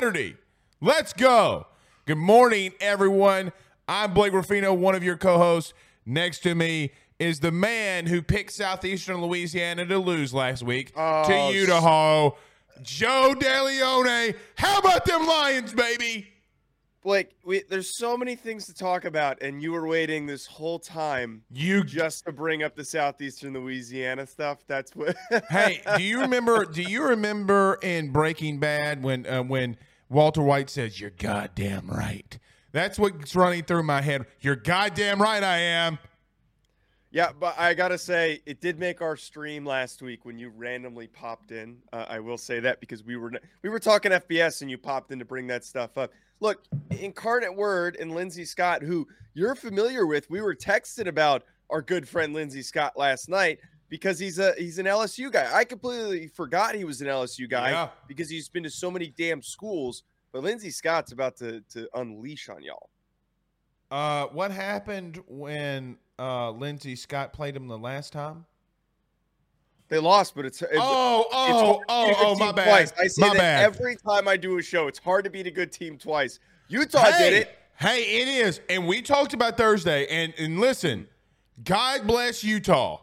Saturday. Let's go. Good morning, everyone. I'm Blake Ruffino, one of your co-hosts. Next to me is the man who picked Southeastern Louisiana to lose last week to Idaho, Joe DeLeone. How about them Lions, baby? Blake, we, there's so many things to talk about, and you were waiting this whole time You just to bring up the southeastern Louisiana stuff. That's what. hey, do you remember? Do you remember in Breaking Bad when uh, when Walter White says, "You're goddamn right." That's what's running through my head. You're goddamn right, I am. yeah, but I gotta say, it did make our stream last week when you randomly popped in. Uh, I will say that because we were we were talking FBS, and you popped in to bring that stuff up. Look, Incarnate Word and Lindsey Scott, who you're familiar with, we were texting about our good friend Lindsey Scott last night because he's a he's an LSU guy. I completely forgot he was an LSU guy Yeah. because he's been to so many damn schools. But Lindsey Scott's about to to unleash on y'all. Uh, what happened when uh, Lindsey Scott played him the last time? They lost, but it's, it's oh, oh, to oh, good oh, my bad. Twice. I say my that bad. every time I do a show. It's hard to beat a good team twice. Utah did it. Hey, it is. And we talked about Thursday. And and listen, God bless Utah.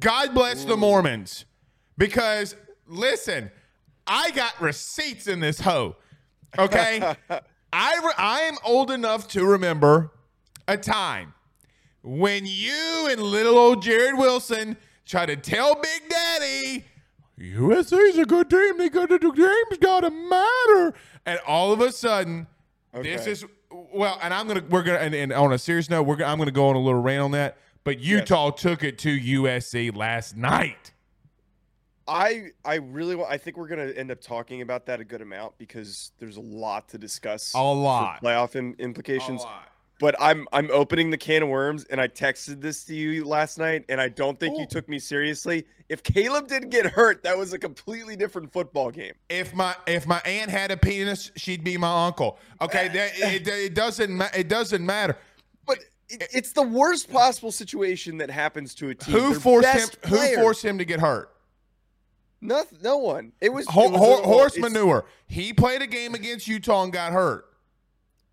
God bless the Mormons. Because listen, I got receipts in this hoe. Okay? I re- I am old enough to remember a time when you and little old Jared Wilson try to tell Big Daddy USC's a good team. They got the game's gotta matter. And all of a sudden, this is well, and I'm gonna we're gonna and, and on a serious note, we're gonna, I'm gonna go on a little rant on that. But Utah took it to USC last night. I I really want. I think we're gonna end up talking about that a good amount because there's a lot to discuss. A lot. playoff im- implications. But I'm I'm opening the can of worms, and I texted this to you last night, and I don't think you oh. took me seriously. If Caleb didn't get hurt, that was a completely different football game. If my if my aunt had a penis, she'd be my uncle. Okay, that, it, it doesn't it doesn't matter. But it, eh, it's the worst possible situation that happens to a team. Who Their forced him? best Who forced him to get hurt? No, no one. It was, Ho- it was ho- a- horse manure. He played a game against Utah and got hurt.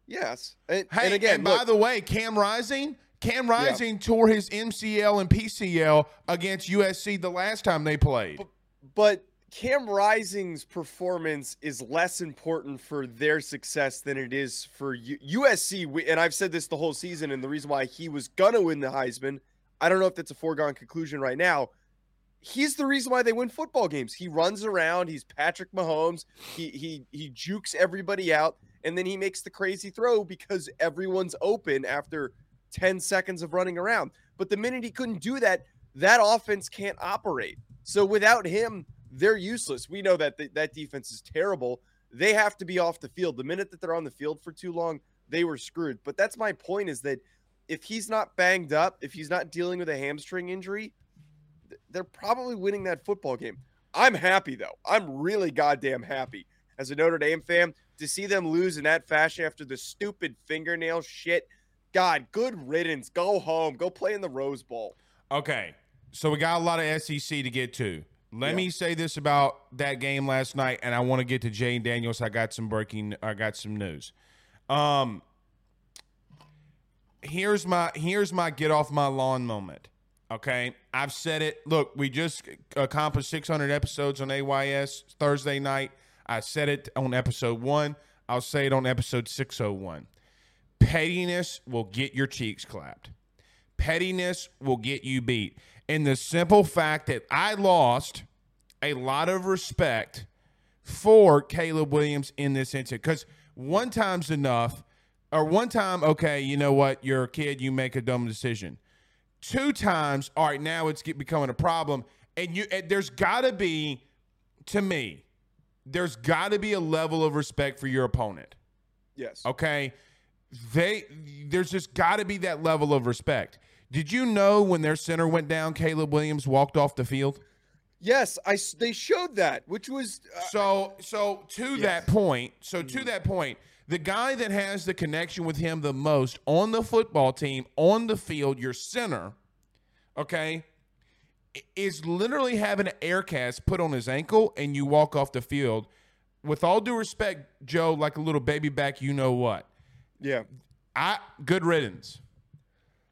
Yes, and, Hey, and again, and by look, the way, Cam Rising, Cam Rising tore his MCL and PCL against USC the last time they played. but Cam Rising's performance is less important for their success than it is for U- USC. And I've said this the whole season, and the reason why he was gonna win the Heisman, I don't know if that's a foregone conclusion right now. he's the reason why they win football games. He runs around, he's Patrick Mahomes, he he he jukes everybody out, and then he makes the crazy throw because everyone's open after 10 seconds of running around. But the minute he couldn't do that, that offense can't operate. So without him, they're useless. We know that th- that defense is terrible. They have to be off the field. The minute that they're on the field for too long, they were screwed. But that's my point is that if he's not banged up, if he's not dealing with a hamstring injury, th- they're probably winning that football game. I'm happy though. I'm really goddamn happy as a Notre Dame fan to see them lose in that fashion after the stupid fingernail shit. God, good riddance. Go home. Go play in the Rose Bowl. Okay, so we got a lot of SEC to get to. Let Yeah. me say this about that game last night, and I want to get to Jayden Daniels. I got some breaking. I got some news. Um, here's my here's my get off my lawn moment. Okay, I've said it. Look, we just accomplished 600 episodes on AYS Thursday night. I said it on episode one. I'll say it on episode 601. Pettiness will get your cheeks clapped pettiness will get you beat. And the simple fact that I lost a lot of respect for Caleb Williams in this incident. Because one time's enough, or one time, okay, you know what, you're a kid, you make a dumb decision. Two times, all right, now it's get, becoming a problem. And you, and there's got to be, to me, there's got to be a level of respect for your opponent. Yes. Okay. They there's just got to be that level of respect. Did you know when their center went down, Caleb Williams walked off the field? Yes, I they showed that, which was uh, So so to that point, so to that point, the guy that has the connection with him the most on the football team, on the field, your center, okay, is literally having an air cast put on his ankle and you walk off the field. With all due respect, Joe, like a little baby back, you know what? yeah. I good riddance.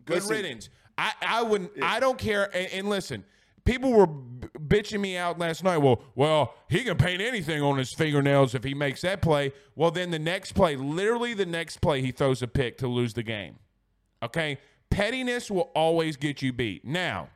Good Listen. riddance. I I wouldn't. I don't care. And, and listen, people were b- bitching me out last night. Well, well, he can paint anything on his fingernails if he makes that play. Well, then the next play, literally the next play, he throws a pick to lose the game. Okay, pettiness will always get you beat. Now,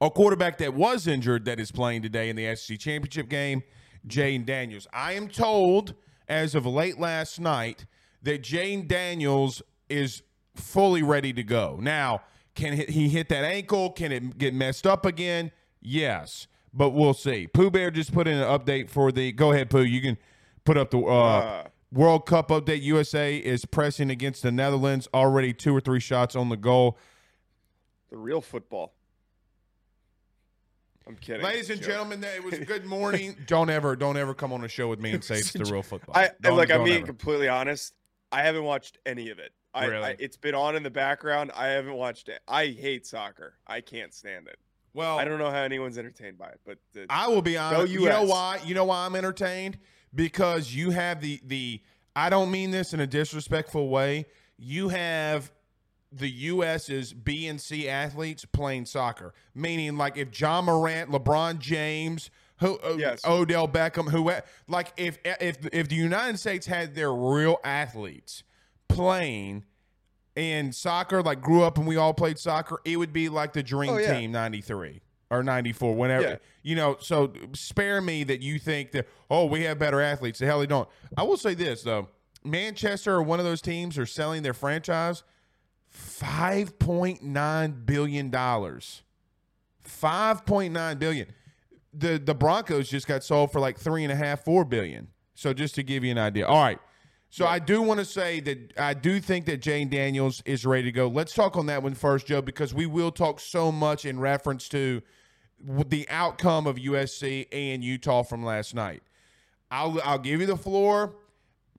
a quarterback that was injured that is playing today in the SEC championship game, Jayden Daniels. I am told as of late last night that Jayden Daniels is fully ready to go. Now, can he- hit that ankle? Can it get messed up again? Yes, but we'll see. Pooh Bear just put in an update for the. Go ahead, Pooh. You can put up the uh, Uh. World Cup update. USA is pressing against the Netherlands. Already two or three shots on the goal. The real football. I'm kidding. Ladies and gentlemen, it was a good morning. don't ever, don't ever come on a show with me and say it's the real football. I Don't- like. I'm being ever. completely honest. I haven't watched any of it. I, Really? I it's been on in the background. I haven't watched it. I hate soccer. I can't stand it. well. I don't know how anyone's entertained by it, but the, I will be honest. You know why? You know why I'm entertained? Because you have the the. I don't mean this in a disrespectful way. You have the U.S.'s B and C athletes playing soccer, meaning like if John Morant, LeBron James, who uh, Yes. Odell Beckham, who like if if if the United States had their real athletes playing in soccer, like grew up and we all played soccer, it would be like the Dream Oh, yeah. Team '93 or '94, whenever Yeah. you know. So spare me that you think that oh we have better athletes. The hell they don't. I will say this though, Manchester or one of those teams are selling their franchise five point nine billion dollars. Five point nine billion. The the Broncos just got sold for like three and a half, four billion. So just to give you an idea. All right. So I do want to say that I do think that Jayden Daniels is ready to go. Let's talk on that one first, Joe, because we will talk so much in reference to the outcome of USC and Utah from last night. I'll I'll give you the floor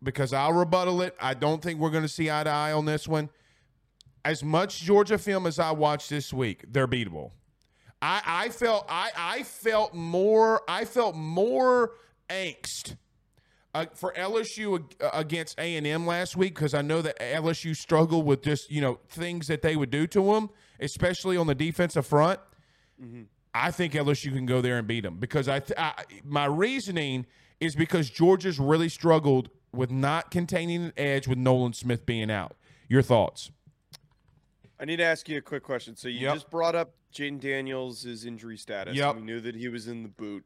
because I'll rebuttal it. I don't think we're going to see eye to eye on this one. As much Georgia film as I watched this week, they're beatable. I, I felt I, I felt more I felt more angst uh, for LSU against A and M last week because I know that LSU struggled with just you know things that they would do to them, especially on the defensive front. I think LSU can go there and beat them because I, th- I my reasoning is because Georgia's really struggled with not containing an edge with Nolan Smith being out. Your thoughts? I need to ask you a quick question. So you Yep. just brought up Jayden Daniels' injury status. Yep. We knew that he was in the boot.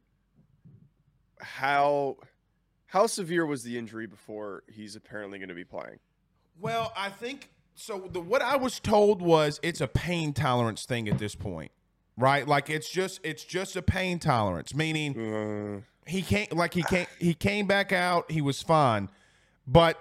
How how severe was the injury before he's apparently going to be playing? Well, I think so. The what I was told was it's a pain tolerance thing at this point, right? Like it's just it's just a pain tolerance, meaning Uh, he can't like he can't he came back out he was fine but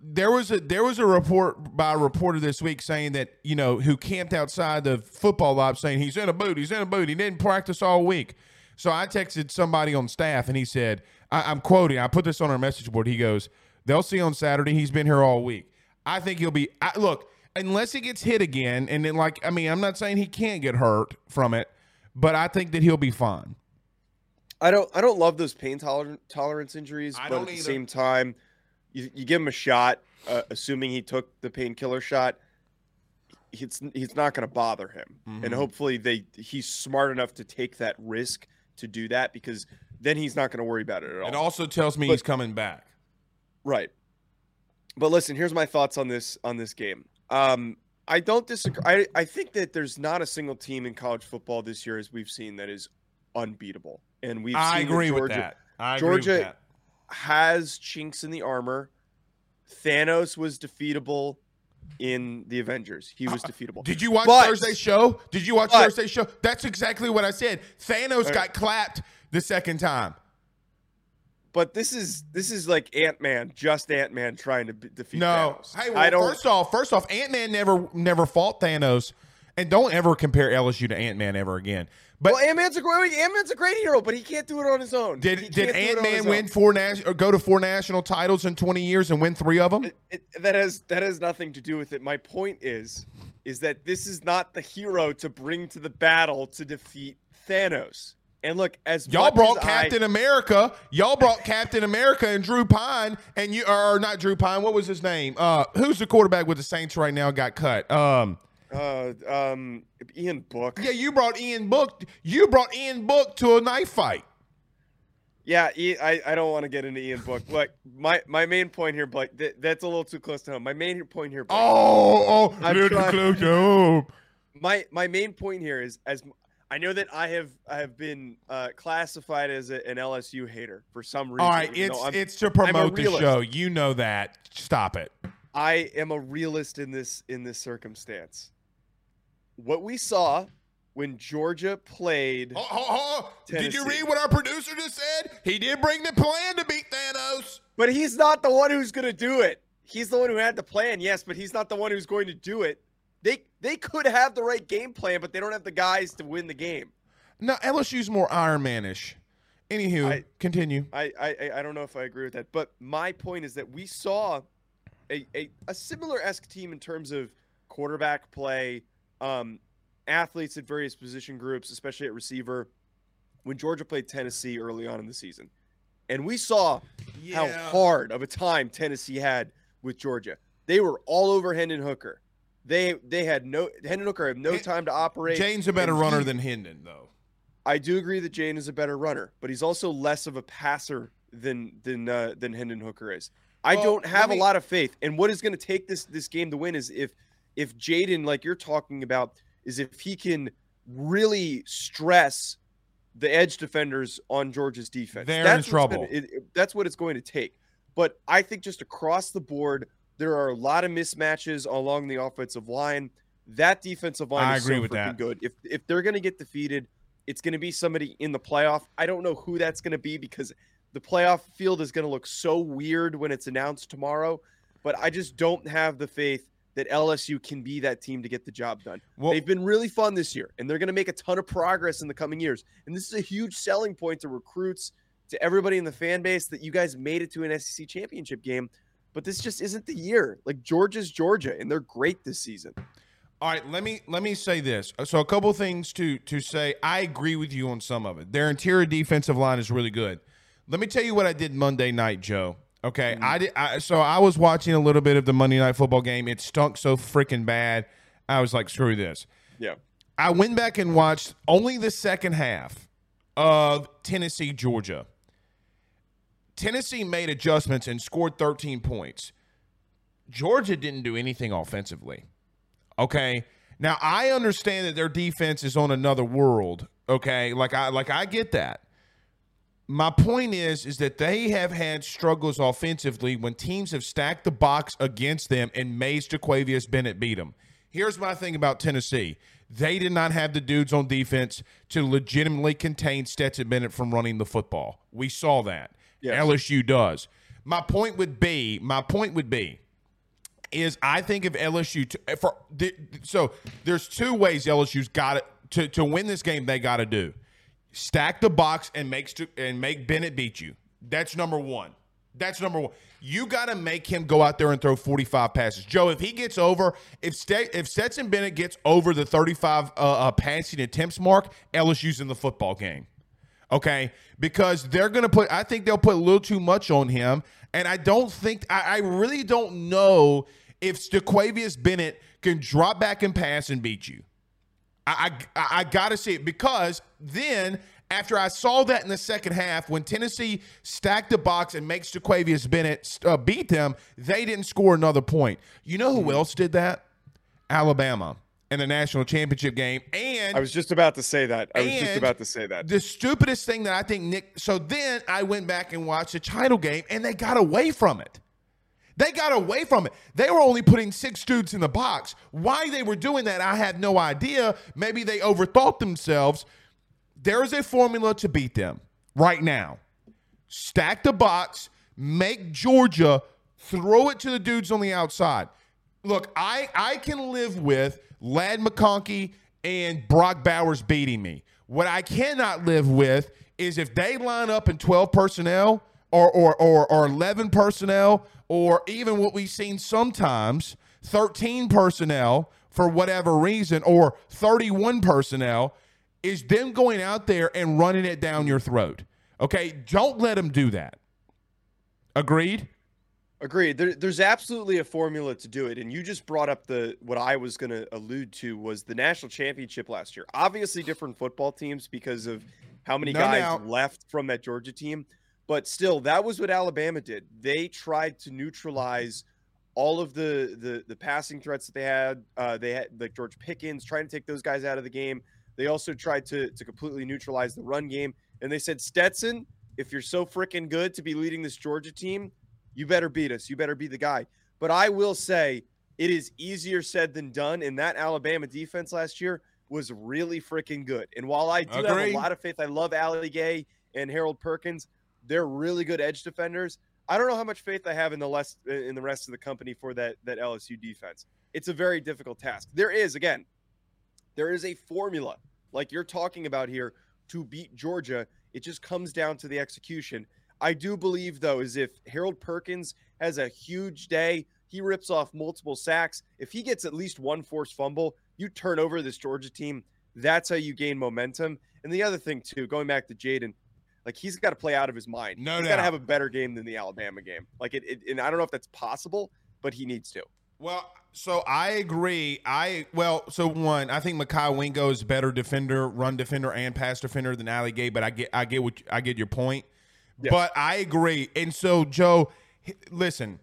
there was a there was a report by a reporter this week saying that you know who camped outside the football lab saying he's in a boot he's in a boot he didn't practice all week so i texted somebody on staff and he said I, i'm quoting i put this on our message board. He goes they'll see on saturday. He's been here all week. I think he'll be I, look unless he gets hit again and then like i mean i'm not saying he can't get hurt from it but i think that he'll be fine. I don't I don't love those pain toler- tolerance injuries, I but at the same time, you, you give him a shot, uh, assuming he took the painkiller shot. It's he's not going to bother him, Mm-hmm. and hopefully they he's smart enough to take that risk to do that because then he's not going to worry about it at all. it also tells me But- he's coming back Right. But listen, here's my thoughts on this on this game. Um, I don't disagree. I, I think that there's not a single team in college football this year, as we've seen, that is unbeatable. And we've I agree with Georgia that. I agree Georgia- with that. has chinks in the armor. Thanos was defeatable in the Avengers. He was defeatable. Did you watch But- Thursday's show? Did you watch but- Thursday's show? That's exactly what I said. Thanos got clapped the second time. But this is this is like Ant Man, just Ant Man trying to be, defeat No, Thanos. hey, well, I don't. first off, first off, Ant Man never never fought Thanos, and don't ever compare LSU to Ant Man ever again. But well, Ant Man's a great Ant Man's a great hero, but he can't do it on his own. did did can't do it Ant Man own. win four nas- or go to four national titles in twenty years and win three of them? It, it, that has that has nothing to do with it. My point is, is that this is not the hero to bring to the battle to defeat Thanos. And look, as Y'all brought as Captain I, America. Y'all brought Captain America and Drew Pine, and you or not Drew Pine. What was his name? Uh, who's the quarterback with the Saints right now? Got cut. Um, uh, um, Ian Book. yeah, you brought Ian Book. You brought Ian Book to a knife fight. Yeah, I don't want to get into Ian Book. Look, my my main point here, Blake, that, that's a little too close to home. My main point here, Blake, Oh, oh, I'm little trying- close to home. my my main point here is as I know that I have I have been uh, classified as a, an LSU hater for some reason. All right, it's it's to promote the show. You know that. Stop it. I am a realist in this in this circumstance. What we saw when Georgia played, Oh, oh, oh. Did you read what our producer just said? He did bring the plan to beat Thanos. but he's not the one who's going to do it. He's the one who had the plan, yes, but he's not the one who's going to do it. They they could have the right game plan, but they don't have the guys to win the game. No, LSU's more Iron Manish. Anywho, I- continue. I, I I- I don't know if I agree with that, but my point is that we saw a a, a similar esque team in terms of quarterback play, um, athletes at various position groups, especially at receiver, when Georgia played Tennessee early on in the season, and we saw how hard of a time Tennessee had with Georgia. They were all over Hendon Hooker. They they had no Hendon Hooker had no Hen- time to operate. Jayden's a better and runner he- than Hendon, though. I do agree that Jayden is a better runner, but he's also less of a passer than than uh, than Hendon Hooker is. I Well, don't have me- a lot of faith. And what is going to take this this game to win is if if Jayden, like you're talking about, is if he can really stress the edge defenders on Georgia's defense. They're in that's what's trouble. gonna- it- it- that's what it's going to take. But I think just across the board, there are a lot of mismatches along the offensive line. That defensive line I is agree so with that. good. If if they're going to get defeated, it's going to be somebody in the playoff. I don't know who that's going to be because the playoff field is going to look so weird when it's announced tomorrow. But I just don't have the faith that LSU can be that team to get the job done. Well, They've been really fun this year, and they're going to make a ton of progress in the coming years. And this is a huge selling point to recruits, to everybody in the fan base that you guys made it to an SEC championship game. But this just isn't the year. Like Georgia's Georgia, and they're great this season. All right, let me let me say this. Uh, so a couple things to to say. I agree with you on some of it. Their interior defensive line is really good. Let me tell you what I did Monday night, Joe. Okay, mm-hmm. I did. I, so I was watching a little bit of the Monday night football game. It stunk so freaking bad. I was like, screw this. Yeah. I went back and watched only the second half of Tennessee Georgia. Tennessee made adjustments and scored 13 points. Georgia didn't do anything offensively. Okay. Now I understand that their defense is on another world. Okay. Like I like I get that. My point is, is that they have had struggles offensively when teams have stacked the box against them and Mays Jaquavius Bennett beat them. Here's my thing about Tennessee. They did not have the dudes on defense to legitimately contain Stetson Bennett from running the football. We saw that. Yes. LSU does. My point would be, my point would be, is I think if LSU t- for the, so there's two ways LSU's got to to win this game. They got to do stack the box and make stu- and make Bennett beat you. That's number one. That's number one. You got to make him go out there and throw 45 passes. Joe, if he gets over, if Ste- if Stetson Bennett gets over the 35 uh, uh, passing attempts mark, LSU's in the football game. Okay, because they're going to put. I think they'll put a little too much on him, and I don't think. I, I really don't know if Stequavius Bennett can drop back and pass and beat you. I, I, I got to see it because then after I saw that in the second half, when Tennessee stacked the box and makes Jaquavius Bennett uh, beat them, they didn't score another point. You know who else did that? Alabama in the national championship game. And I was just about to say that. I was just about to say that. the stupidest thing that I think Nick. So then I went back and watched the title game, and they got away from it. They got away from it. They were only putting six dudes in the box. Why they were doing that, I had no idea. Maybe they overthought themselves. There is a formula to beat them right now. Stack the box, make Georgia throw it to the dudes on the outside. Look, I I can live with Ladd McConkey and Brock Bowers beating me. What I cannot live with is if they line up in 12 personnel or or or, or 11 personnel or even what we've seen sometimes 13 personnel for whatever reason or 31 personnel is them going out there and running it down your throat. Okay, don't let them do that. Agreed? Agreed. There, there's absolutely a formula to do it, and you just brought up the what I was going to allude to was the national championship last year. Obviously, different football teams because of how many No guys doubt. left from that Georgia team, but still, that was what Alabama did. They tried to neutralize all of the the, the passing threats that they had. Uh, they had like George Pickens trying to take those guys out of the game. They also tried to to completely neutralize the run game, and they said Stetson, if you're so freaking good to be leading this Georgia team, you better beat us. You better be the guy. But I will say it is easier said than done. And that Alabama defense last year was really freaking good. And while I do have a lot of faith, I love Ali Gaye and Harold Perkins. They're really good edge defenders. I don't know how much faith I have in the less in the rest of the company for that that LSU defense. It's a very difficult task. There is again, there is a formula like you're talking about here to beat Georgia. It just comes down to the execution. I do believe though is if Harold Perkins has a huge day, he rips off multiple sacks. If he gets at least one forced fumble, you turn over this Georgia team. That's how you gain momentum. And the other thing too, going back to Jayden, like he's got to play out of his mind. No he's got to have a better game than the Alabama game. Like it, it, and I don't know if that's possible, but he needs to. Well, so I agree. I well, so one, I think Mekhi Wingo is better defender, run defender, and pass defender than Ali Gaye. But I get, I get what I get your point. But I agree. And so Joe, listen,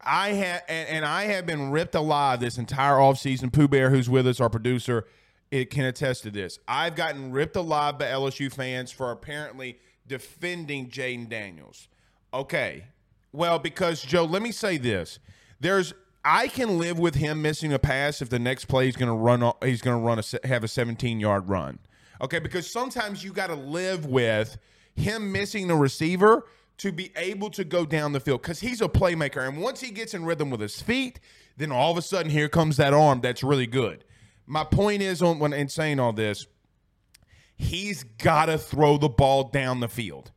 I have and, and I have been ripped alive this entire offseason. Pooh Bear, who's with us, our producer, it can attest to this. I've gotten ripped alive by LSU fans for apparently defending Jayden Daniels. Okay. Well, because Joe, let me say this. There's I can live with him missing a pass if the next play he's going to run he's going to run a have a 17-yard run. Okay, because sometimes you got to live with him missing the receiver to be able to go down the field cuz he's a playmaker and once he gets in rhythm with his feet, then all of a sudden here comes that arm that's really good. My point is on when in saying all this, he's got to throw the ball down the field.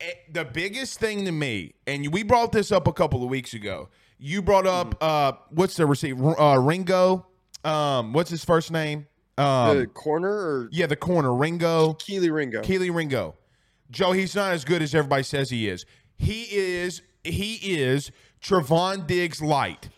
Eh, The biggest thing to me, and we brought this up a couple of weeks ago. You brought up uh, what's the receiver? Uh, Ringo. Um, what's his first name? Um, the corner or yeah, the corner Ringo. Kelee Ringo? Kelee Ringo. Joe, he's not as good as everybody says he is. He is he is Trevon Diggs light.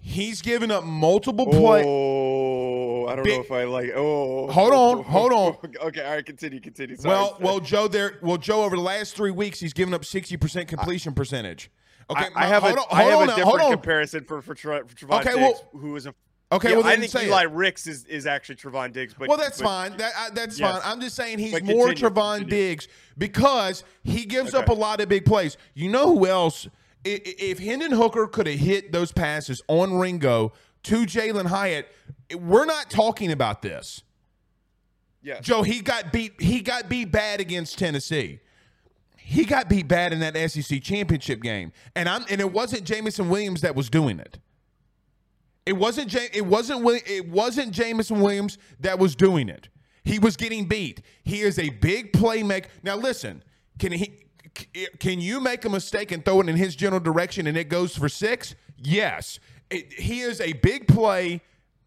He's given up multiple oh, play. Oh, I don't Big- know if I like. Oh, Hold on, hold on. Okay, all right, continue, continue. Sorry. Well, well, Joe, there. Well, Joe, over the last three weeks, he's given up sixty percent completion percentage. Okay, I, I have a, on, I have a now, different comparison for for, Tre- for Trevon Okay, Diggs, well- who is a Okay, Yeah, well I think Eli it. Ricks is, is actually Trevon Diggs. But Well, that's but- fine. That I, that's Yes. fine. I'm just saying he's But more continue, Trevon continue. Diggs because he gives up a lot of big plays. You know who else? If Hendon Hooker could have hit those passes on Ringo to Jalin Hyatt, we're not talking about this. Yeah, Joe, he got beat. He got beat bad against Tennessee. He got beat bad in that SEC championship game, and I'm and it wasn't Jameson Williams that was doing it. It wasn't. Ja- it wasn't. It wasn't Jameson Williams that was doing it. He was getting beat. He is a big playmaker. Now listen, can he? Can you make a mistake and throw it in his general direction and it goes for six? Yes. It- he is a big play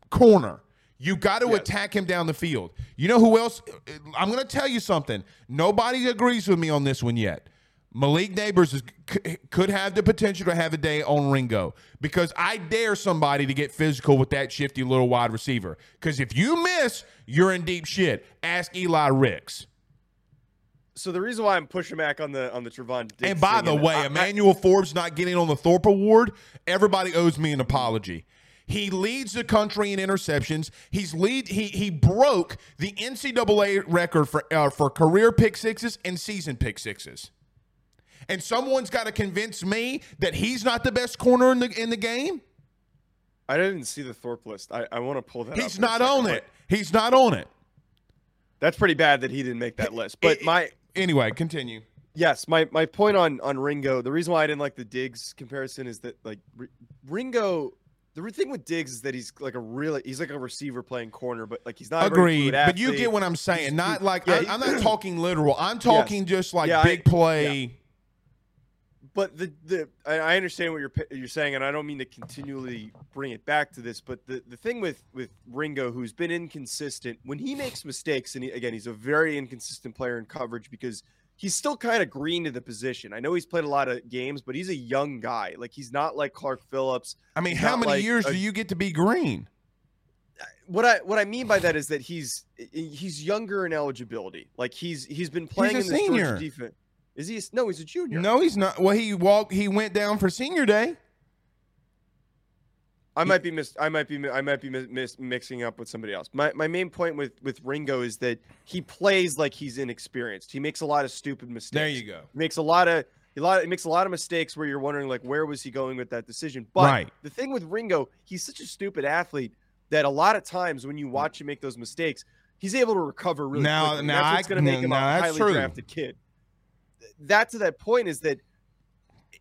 corner. You got to Yes. attack him down the field. You know who else? Uh, uh, I'm going to tell you something. Nobody agrees with me on this one yet. Malik Nabers is, c- could have the potential to have a day on Ringo because I dare somebody to get physical with that shifty little wide receiver. Because if you miss, you're in deep shit. Ask Eli Ricks. So the reason why I'm pushing back on the on the Trevon Diggs And by the way, I- I- Emmanuel Forbes not getting on the Thorpe Award, everybody owes me an apology. He leads the country in interceptions. He's lead. He he broke the NCAA record for uh, for career pick sixes and season pick sixes. And someone's got to convince me that he's not the best corner in the in the game. I didn't see the Thorpe list. I, I want to pull that. He's not on it. He's not on it. That's pretty bad that he didn't make that list. But It- my Anyway, continue. yes, my my point on on Ringo. The reason why I didn't like the Diggs comparison is that like R- Ringo. The thing with Diggs is that he's like a really he's like a receiver playing corner, but like he's not Agreed, but you get what I'm saying. Not like yeah, I, I'm not talking literal. I'm talking just like Yeah, I- big play. But the the I I understand what you're you're saying, and I don't mean to continually bring it back to this, but the the thing with with Ringo, who's been inconsistent, when he makes mistakes, and he, again, he's a very inconsistent player in coverage because he's still kind of green to the position. I know he's played a lot of games, but he's a young guy. Like he's not like Clark Phillips. I mean, He's how many like years a- do you get to be green? What I what I mean by that is that he's he's younger in eligibility. Like he's he's been playing a in this senior. Defense. Is he? a- No, he's a junior. No, he's not. Well, he walked. He went down for senior day. I might be mis- I might be I might be mis- mis- mixing up with somebody else. My my main point with with Ringo is that he plays like he's inexperienced. He makes a lot of stupid mistakes. There you go. He makes a lot of a lot. It makes a lot of mistakes where you're wondering like where was he going with that decision. But Right. the thing with Ringo, he's such a stupid athlete that a lot of times when you watch him make those mistakes, he's able to recover really Now- quickly. now that's I- going to make him now a highly true. drafted kid. That to that point is that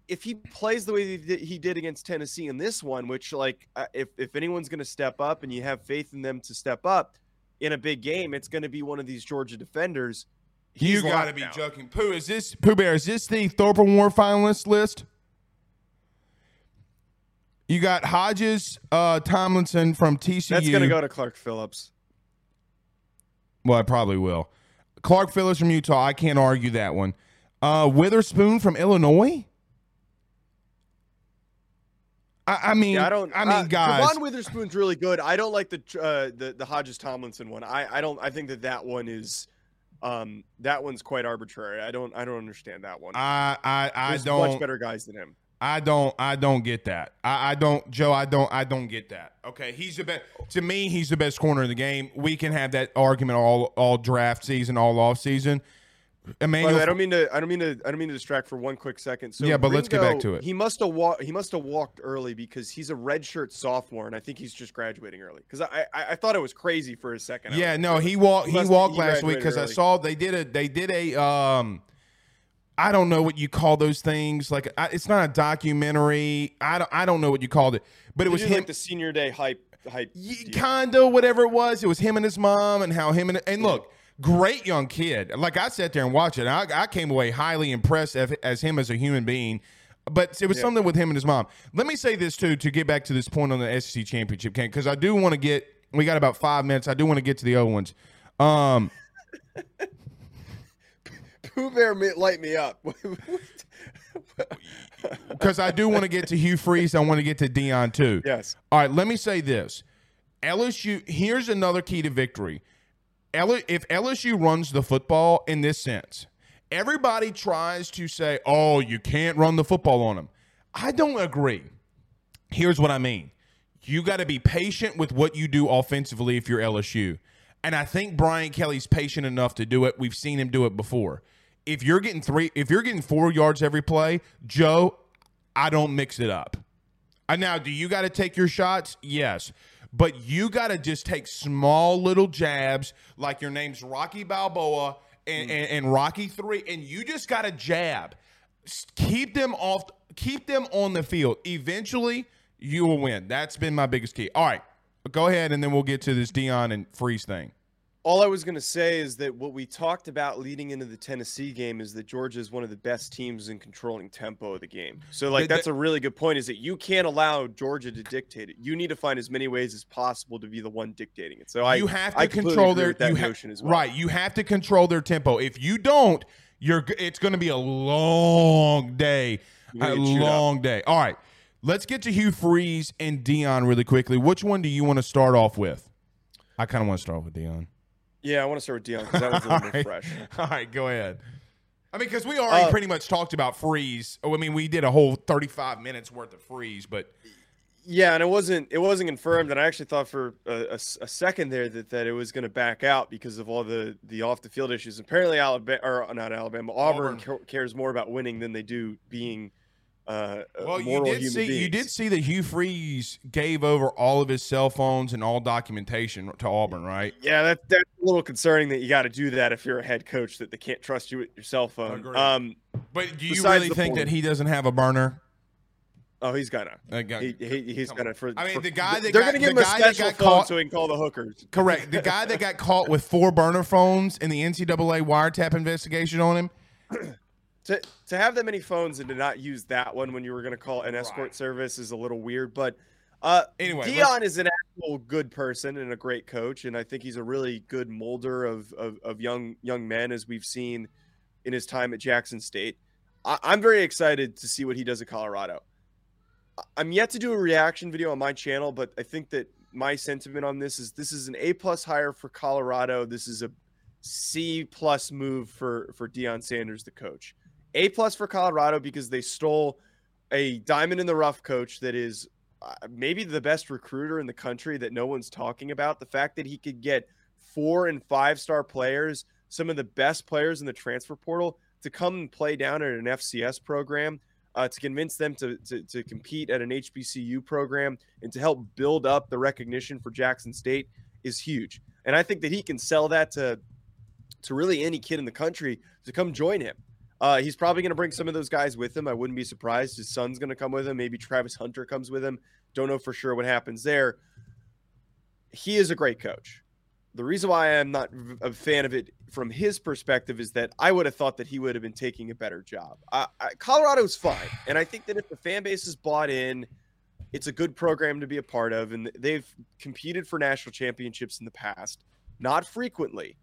if he plays the way he did, against Tennessee in this one, which like uh, if if anyone's going to step up and you have faith in them to step up in a big game, it's going to be one of these Georgia defenders. You got to be down. joking. Pooh, is this Pooh Bear? Is this the Thorpe Award finalist list? You got Hodges, uh, Tomlinson from TCU. That's going to go to Clark Phillips. Well, I probably will. Clark Phillips from Utah. I can't argue that one. Uh, Witherspoon from Illinois. I, I mean, Yeah, I don't. I mean, uh, guys. Javon Witherspoon's really good. I don't like the uh, the the Hodges Tomlinson one. I I don't. I think that that one is, um, that one's quite arbitrary. I don't. I don't understand that one. I I I There's don't. much better guys than him. I don't I don't get that. I, I don't Joe, I don't I don't get that. Okay. He's the best to me, he's the best corner in the game. We can have that argument all all draft season, all off season. Emmanuel way, I don't mean to. I don't mean to. I don't mean to distract for one quick second. So Yeah, but let's get back to it. He must have walked. He must have walked early because he's a redshirt sophomore, and I think he's just graduating early. Because I, I I thought it was crazy for a second. Yeah, no, he walked he must- walked he last week because I saw they did a they did a um I don't know what you call those things. Like I, it's not a documentary. I don't I don't know what you called it, but it was him like the senior day hype hype. Ye- deal. kinda whatever it was. It was him and his mom and how him and and look, great young kid. Like I sat there and watched it. And I, I came away highly impressed as, as him as a human being. But it was Yeah. something with him and his mom. Let me say this too to get back to this point on the SEC championship game because I do want to get. We got about five minutes. I do want to get to the other ones. Um, Pooh Bear light me up. because I do want to get to Hugh Freeze. I want to get to Deion too. yes. All right, let me say this. LSU, here's another key to victory. If LSU runs the football in this sense, everybody tries to say, oh, you can't run the football on them. I don't agree. Here's what I mean you got to be patient with what you do offensively if you're LSU. And I think Brian Kelly's patient enough to do it. We've seen him do it before. If you're getting three, if you're getting four yards every play, Joe, I don't mix it up. Uh, now, do you got to take your shots? Yes. But you got to just take small little jabs, like your name's Rocky Balboa and, mm. and, and Rocky Three, and you just got to jab. Keep them off. Keep them on the field. Eventually, you will win. That's been my biggest key. All right, go ahead, and then we'll get to this Deion and Freeze thing. All I was going to say is that what we talked about leading into the Tennessee game is that Georgia is one of the best teams in controlling tempo of the game. So, like, that's a really good point. Is that you can't allow Georgia to dictate it. You need to find as many ways as possible to be the one dictating it. So, I you have to I control their that ha- notion as well. right. You have to control their tempo. If you don't, you're it's going to be a long day, a chewed up. long day. All right, let's get to Hugh Freeze and Deion really quickly. Which one do you want to start off with? I kind of want to start with Deion. Yeah, I want to start with Deion because that was a little right. fresh. All right, go ahead. I mean, because we already Uh, pretty much talked about Freeze. Oh, I mean, we did a whole 35 minutes worth of Freeze, but Yeah, and it wasn't it wasn't confirmed, and I actually thought for a second there that, that it was going to back out because of all the the off the field issues. Apparently, Alabama or not Alabama, Auburn, Auburn. ca- cares more about winning than they do being. Uh, a Well, you did see you did see that Hugh Freeze gave over all of his cell phones and all documentation to Auburn, right? Yeah, that that's a little concerning that you got to do that if you're a head coach that they can't trust you with your cell phone. Um, But do you really think point- that he doesn't have a burner? oh, he's gonna. Uh, guy- He, he, he's gonna. For, I mean, for- the guy that they're got- gonna give the him a guy that special phone caught- so he can call the hookers. Correct. The guy that got caught with four burner phones in the NCAA wiretap investigation on him. To to have that many phones and to not use that one when you were going to call an escort Right. service is a little weird. But uh, Anyway, Deion is an actual good person and a great coach, and I think he's a really good molder of of, of young young men, as we've seen in his time at Jackson State. I, I'm very excited to see what he does at Colorado. I'm yet to do a reaction video on my channel, but I think that my sentiment on this is this is an A plus hire for Colorado. This is a C plus move for for Deion Sanders, the coach. A plus for Colorado because they stole a diamond in the rough coach that is uh, maybe the best recruiter in the country that no one's talking about. The fact that he could get four and five star players, some of the best players in the transfer portal, to come and play down at an FCS program, uh, to convince them to, to to compete at an HBCU program, and to help build up the recognition for Jackson State is huge. And I think that he can sell that to to really any kid in the country to come join him. Uh, he's probably going to bring some of those guys with him. I wouldn't be surprised. His son's going to come with him. Maybe Travis Hunter comes with him. Don't know for sure what happens there. He is a great coach. The reason why I'm not a fan of it from his perspective is that I would have thought that he would have been taking a better job. I, I, Colorado's fine, and I think that if the fan base is bought in, it's a good program to be a part of, and they've competed for national championships in the past, not frequently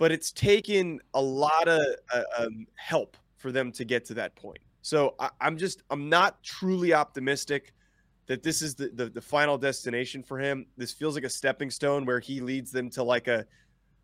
but it's taken a lot of uh, um, help for them to get to that point. So I, I'm just I'm not truly optimistic that this is the, the the final destination for him. This feels like a stepping stone where he leads them to like a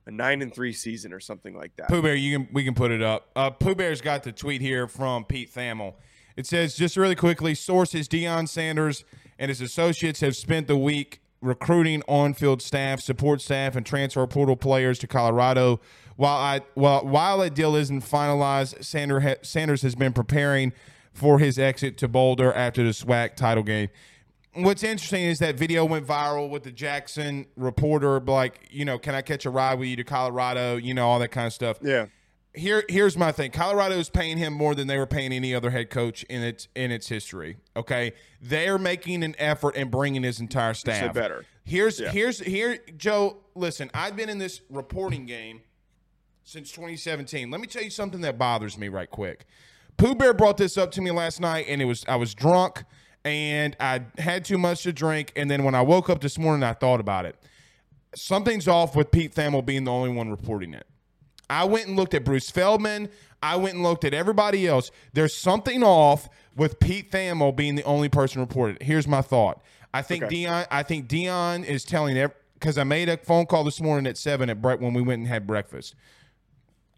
a nine and three season or something like that. Pooh Bear, you can we can put it up. Uh, Pooh Bear's got the tweet here from Pete Thamel. It says just really quickly, sources Deion Sanders and his associates have spent the week recruiting on-field staff, support staff, and transfer portal players to Colorado. While I while while that deal isn't finalized, Sander ha- Sanders has been preparing for his exit to Boulder after the SWAC title game. What's interesting is that video went viral with the Jackson reporter, like, you know, can I catch a ride with you to Colorado? You know, all that kind of stuff Yeah. Here here's my thing. Colorado is paying him more than they were paying any other head coach in its in its history. Okay, they're making an effort and bringing his entire staff better. Here's Yeah. here's here, Joe. Listen, I've been in this reporting game since 2017. Let me tell you something that bothers me right quick. Pooh Bear brought this up to me last night, and it was I was drunk and I had too much to drink, and then when I woke up this morning, I thought about it. Something's off with Pete Thamel being the only one reporting it. I went and looked at Bruce Feldman. I went and looked at everybody else. There's something off with Pete Thamel being the only person reported. Here's my thought. I think Okay. Deion. I think Deion is telling because I made a phone call this morning at seven at bre- when we went and had breakfast.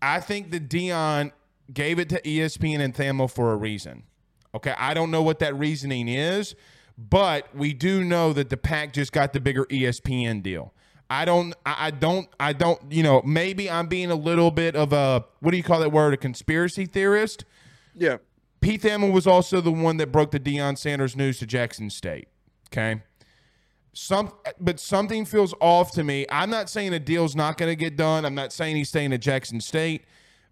I think that Deion gave it to ESPN and Thamel for a reason. Okay, I don't know what that reasoning is, but we do know that the Pac just got the bigger ESPN deal. I don't, I don't, I don't, you know, maybe I'm being a little bit of a, what do you call that word, a conspiracy theorist? Yeah. Pete Thamel was also the one that broke the Deion Sanders news to Jackson State. Okay. Some, but something feels off to me. I'm not saying a deal's not going to get done. I'm not saying he's staying at Jackson State,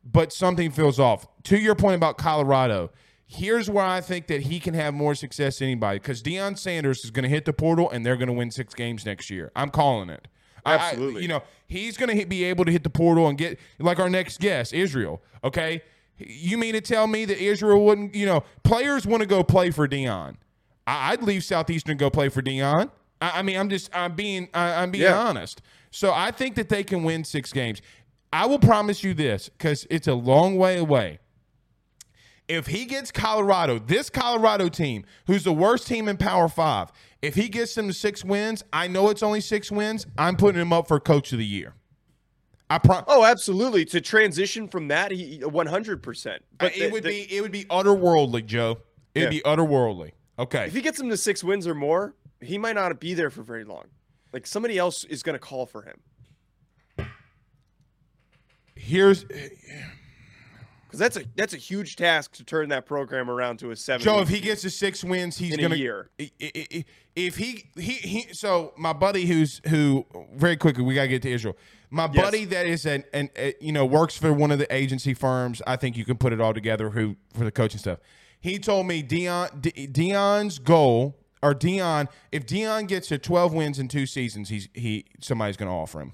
but something feels off. To your point about Colorado, here's where I think that he can have more success than anybody because Deion Sanders is going to hit the portal and they're going to win six games next year. I'm calling it. I- I- Absolutely. you know, he's going to be able to hit the portal and get like our next guest, Israel. Okay. You mean to tell me that Israel wouldn't, you know, players want to go play for Deion. I- I'd leave Southeastern and go play for Deion. I, I mean, I'm just, I'm being, I, I'm being Yeah. honest. So I think that they can win six games. I will promise you this because it's a long way away. If he gets Colorado, this Colorado team, who's the worst team in Power Five, if he gets them to six wins, I know it's only six wins. I'm putting him up for Coach of the Year. I pro- Oh, absolutely. To transition from that, he 100%. Uh, but it would the- be it would be otherworldly, Joe. It'd Yeah. be otherworldly. Okay. if he gets him to six wins or more, he might not be there for very long. Like somebody else is going to call for him Here's because that's a that's a huge task to turn that program around to a seven. Joe. If he gets to six wins, he's in gonna a year, If he, he he so my buddy who's who very quickly we gotta get to Israel. My Yes. buddy that is an and you know works for one of the agency firms. I think you can put it all together. Who for the coaching stuff? He told me Deion D- Deion's goal or Deion if Deion gets to twelve wins in two seasons, he's he somebody's gonna offer him.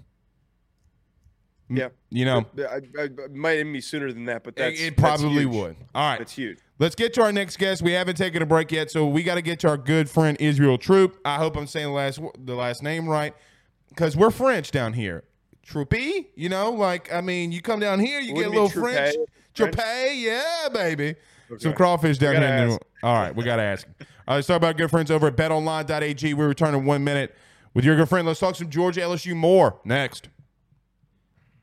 Yeah, You know, I, I, I- might even be sooner than that, but it, that's it probably huge. would. All right, That's huge. Let's get to our next guest. We haven't taken a break yet, so we got to get to our good friend Israel Troupe. I hope I'm saying the last the last name right, because we're French down here. Troopy, you know, like I mean, you come down here, you Wouldn't get a little French. Troupé, yeah, baby. Some crawfish down here. ask. All right, we got to ask. All right, let's talk about good friends over at BetOnline.ag. We return in one minute with your good friend. Let's talk some Georgia LSU more next.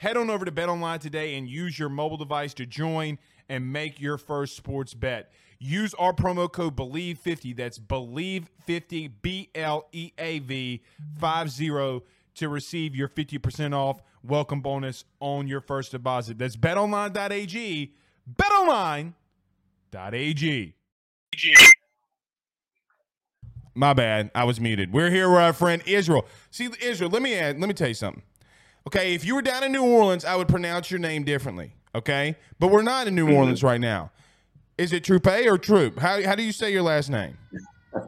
Head on over to BetOnline today and use your mobile device to join and make your first sports bet. Use our promo code BLEAV50, that's BLEAV50, B L E A V 50 to receive your 50% off welcome bonus on your first deposit. That's betonline.ag, betonline.ag. My bad. I was muted. We're here with our friend Israel. See, Israel, let me add, let me tell you something. Okay, if you were down in New Orleans, I would pronounce your name differently. Okay, but we're not in New mm-hmm. Orleans right now. Is it Troupe or Troop? How how do you say your last name?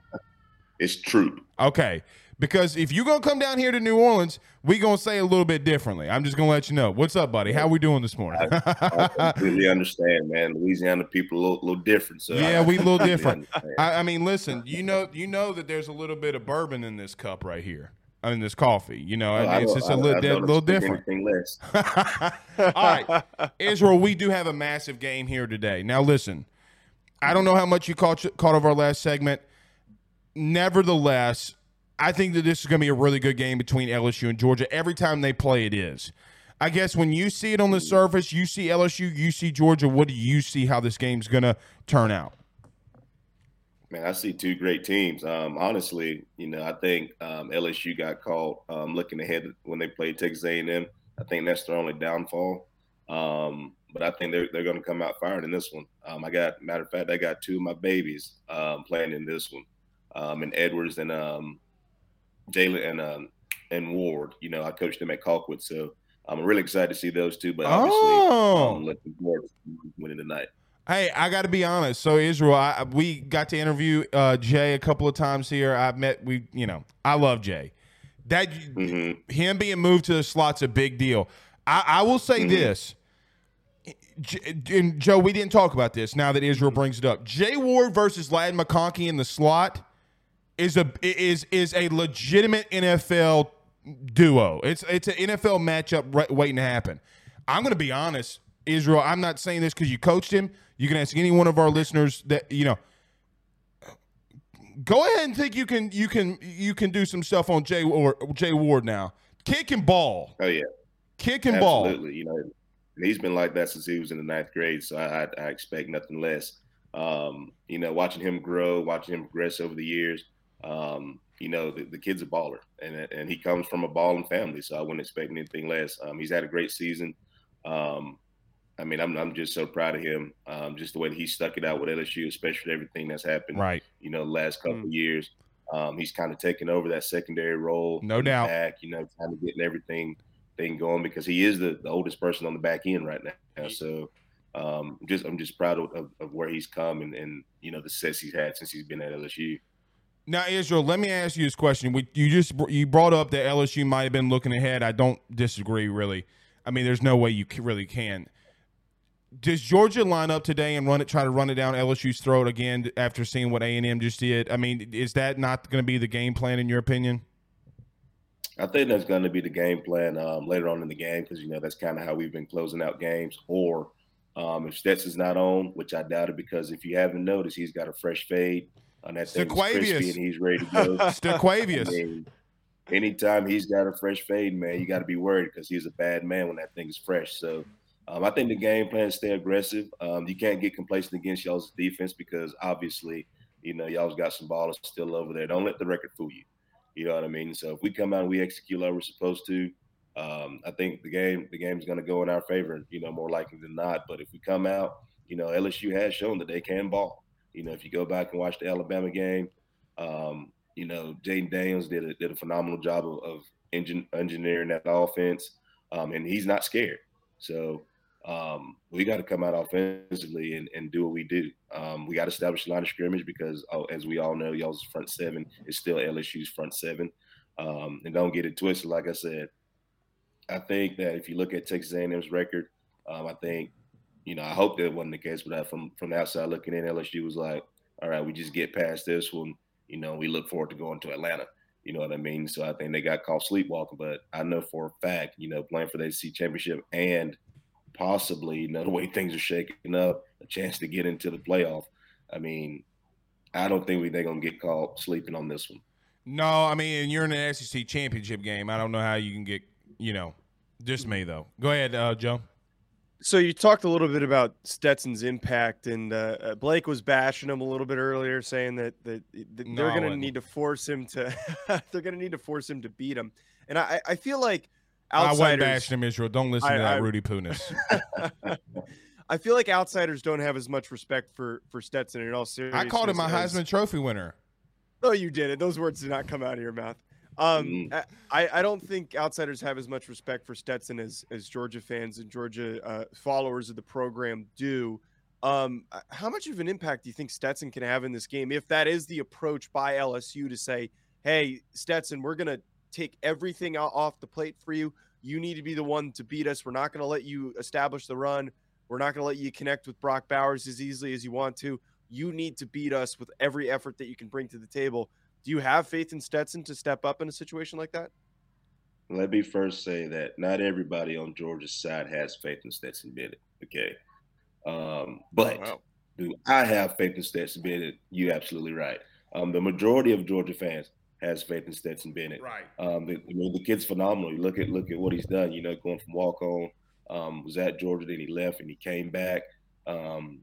It's Troop. Okay, because if you're gonna come down here to New Orleans, we're gonna say a little bit differently. I'm just gonna let you know. What's up, buddy? How we doing this morning? I completely understand, man. Louisiana people a little, little different. So Yeah, I- we a little different. I, I mean, listen, you know, you know that there's a little bit of bourbon in this cup right here. I mean, this coffee. You know, Well, I mean, it's just a little, di- little different. Less. All right, Israel, we do have a massive game here today. Now, listen, I don't know how much you caught caught of our last segment. Nevertheless, I think that this is going to be a really good game between LSU and Georgia. Every time they play, it is. I guess when you see it on the surface, you see LSU, you see Georgia. What do you see how this game's going to turn out? Man, I see two great teams. Um, honestly, you know, I think um, LSU got caught um, looking ahead when they played Texas A&M. I think that's their only downfall. Um, but I think they're they're going to come out firing in this one. Um, I got matter of fact, I got two of my babies um, playing in this one, um, and Edwards and um, Jalen and um, and Ward. You know, I coached them at Colquitt, so I'm really excited to see those two. But obviously, Oh. um, looking forward to winning tonight. Hey, I got to be honest. So Israel, I, we got to interview uh, Jay a couple of times here. I've met we, you know, I love Jay. That Mhm. him being moved to the slot's a big deal. I, I will say this, J- and Joe, we didn't talk about this. Now that Israel brings it up, Jay Ward versus Ladd McConkey in the slot is a is is a legitimate NFL duo. It's it's an NFL matchup right, waiting to happen. I'm going to be honest, Israel. I'm not saying this because you coached him. You can ask any one of our listeners that you know. Go ahead and think you can you can you can do some stuff on Jay or Jay Ward now. Kick and ball, Oh yeah, kick and ball. absolutely. You know, and he's been like that since he was in the ninth grade. So I, I, I expect nothing less. Um, you know, watching him grow, watching him progress over the years. Um, you know, the, the kid's a baller, and and he comes from a balling family, so I wouldn't expect anything less. Um, he's had a great season. Um, I mean, I'm I'm just so proud of him. Um, just the way that he stuck it out with LSU, especially everything that's happened. Right. You know, the last couple Mm. of years. Um, he's kind of taken over that secondary role. No doubt. Back, you know, kind of getting everything thing going because he is the, the oldest person on the back end right now. So um, just I'm just proud of, of, of where he's come and, and you know the success he's had since he's been at LSU. Now, Israel, let me ask you this question. We, you just you brought up that LSU might have been looking ahead. I don't disagree, really. I mean, there's no way you really can. Does Georgia line up today and run it, try to run it down LSU's throat again after seeing what A and M just did? I mean, is that not going to be the game plan in your opinion? I think that's going to be the game plan um, later on in the game because you know that's kind of how we've been closing out games. Or um, if Stetson's not on, which I doubt it because if you haven't noticed, he's got a fresh fade on that thing. Crispy and he's ready to go. I mean, anytime he's got a fresh fade, man, you got to be worried because he's a bad man when that thing is fresh. So um, I think the game plan is stay aggressive. Um, you can't get complacent against y'all's defense because obviously, you know, y'all's got some ballers still over there. Don't let the record fool you. You know what I mean? So if we come out and we execute like we're supposed to, um, I think the game the game's going to go in our favor. You know, more likely than not. But if we come out, you know, LSU has shown that they can ball. You know, if you go back and watch the Alabama game, um, you know, Jayden Daniels did a, did a phenomenal job of, of engine, engineering that offense, um, and he's not scared. So um, we got to come out offensively and, and do what we do. Um, we got to establish a line of scrimmage because, oh, as we all know, y'all's front seven is still LSU's front seven. Um, and don't get it twisted. Like I said, I think that if you look at Texas A&M's record, um, I think, you know, I hope that wasn't the case, but I, from from the outside looking in, LSU was like, all right, we just get past this one. You know, we look forward to going to Atlanta. You know what I mean? So I think they got caught sleepwalking. But I know for a fact, you know, playing for the ACC championship and possibly, you know, the way things are shaking up, a chance to get into the playoff. I mean, I don't think we they're gonna get caught sleeping on this one. No, I mean, you're in an SEC championship game. I don't know how you can get, you know, just me though. Go ahead, uh, Joe. So you talked a little bit about Stetson's impact, and uh, uh, Blake was bashing him a little bit earlier, saying that that, that No, they're going to need to force him to they're going to need to force him to beat him. And I I feel like I wasn't outsiders bashing him, Israel. Don't listen I- to that I- Rudy Punis. I feel like outsiders don't have as much respect for for Stetson. In all I called him my as- Heisman Trophy winner. No, you did it. Those words did not come out of your mouth. Um, Mhm. I, I don't think outsiders have as much respect for Stetson as as Georgia fans and Georgia uh, followers of the program do. Um, uh, how much of an impact do you think Stetson can have in this game if that is the approach by LSU to say, "Hey, Stetson, we're gonna take everything out off the plate for you. You need to be the one to beat us. We're not gonna let you establish the run. We're not gonna let you connect with Brock Bowers as easily as you want to. You need to beat us with every effort that you can bring to the table." Do you have faith in Stetson to step up in a situation like that? Let me first say that not everybody on Georgia's side has faith in Stetson Bennett. Okay. Um, but do I have faith in Stetson Bennett? You're absolutely right. Um, the majority of Georgia fans has faith in Stetson Bennett. Right. Um, the, I mean, the kid's phenomenal. You look at look at what he's done. You know, going from walk on, um, was at Georgia, then he left and he came back. Um,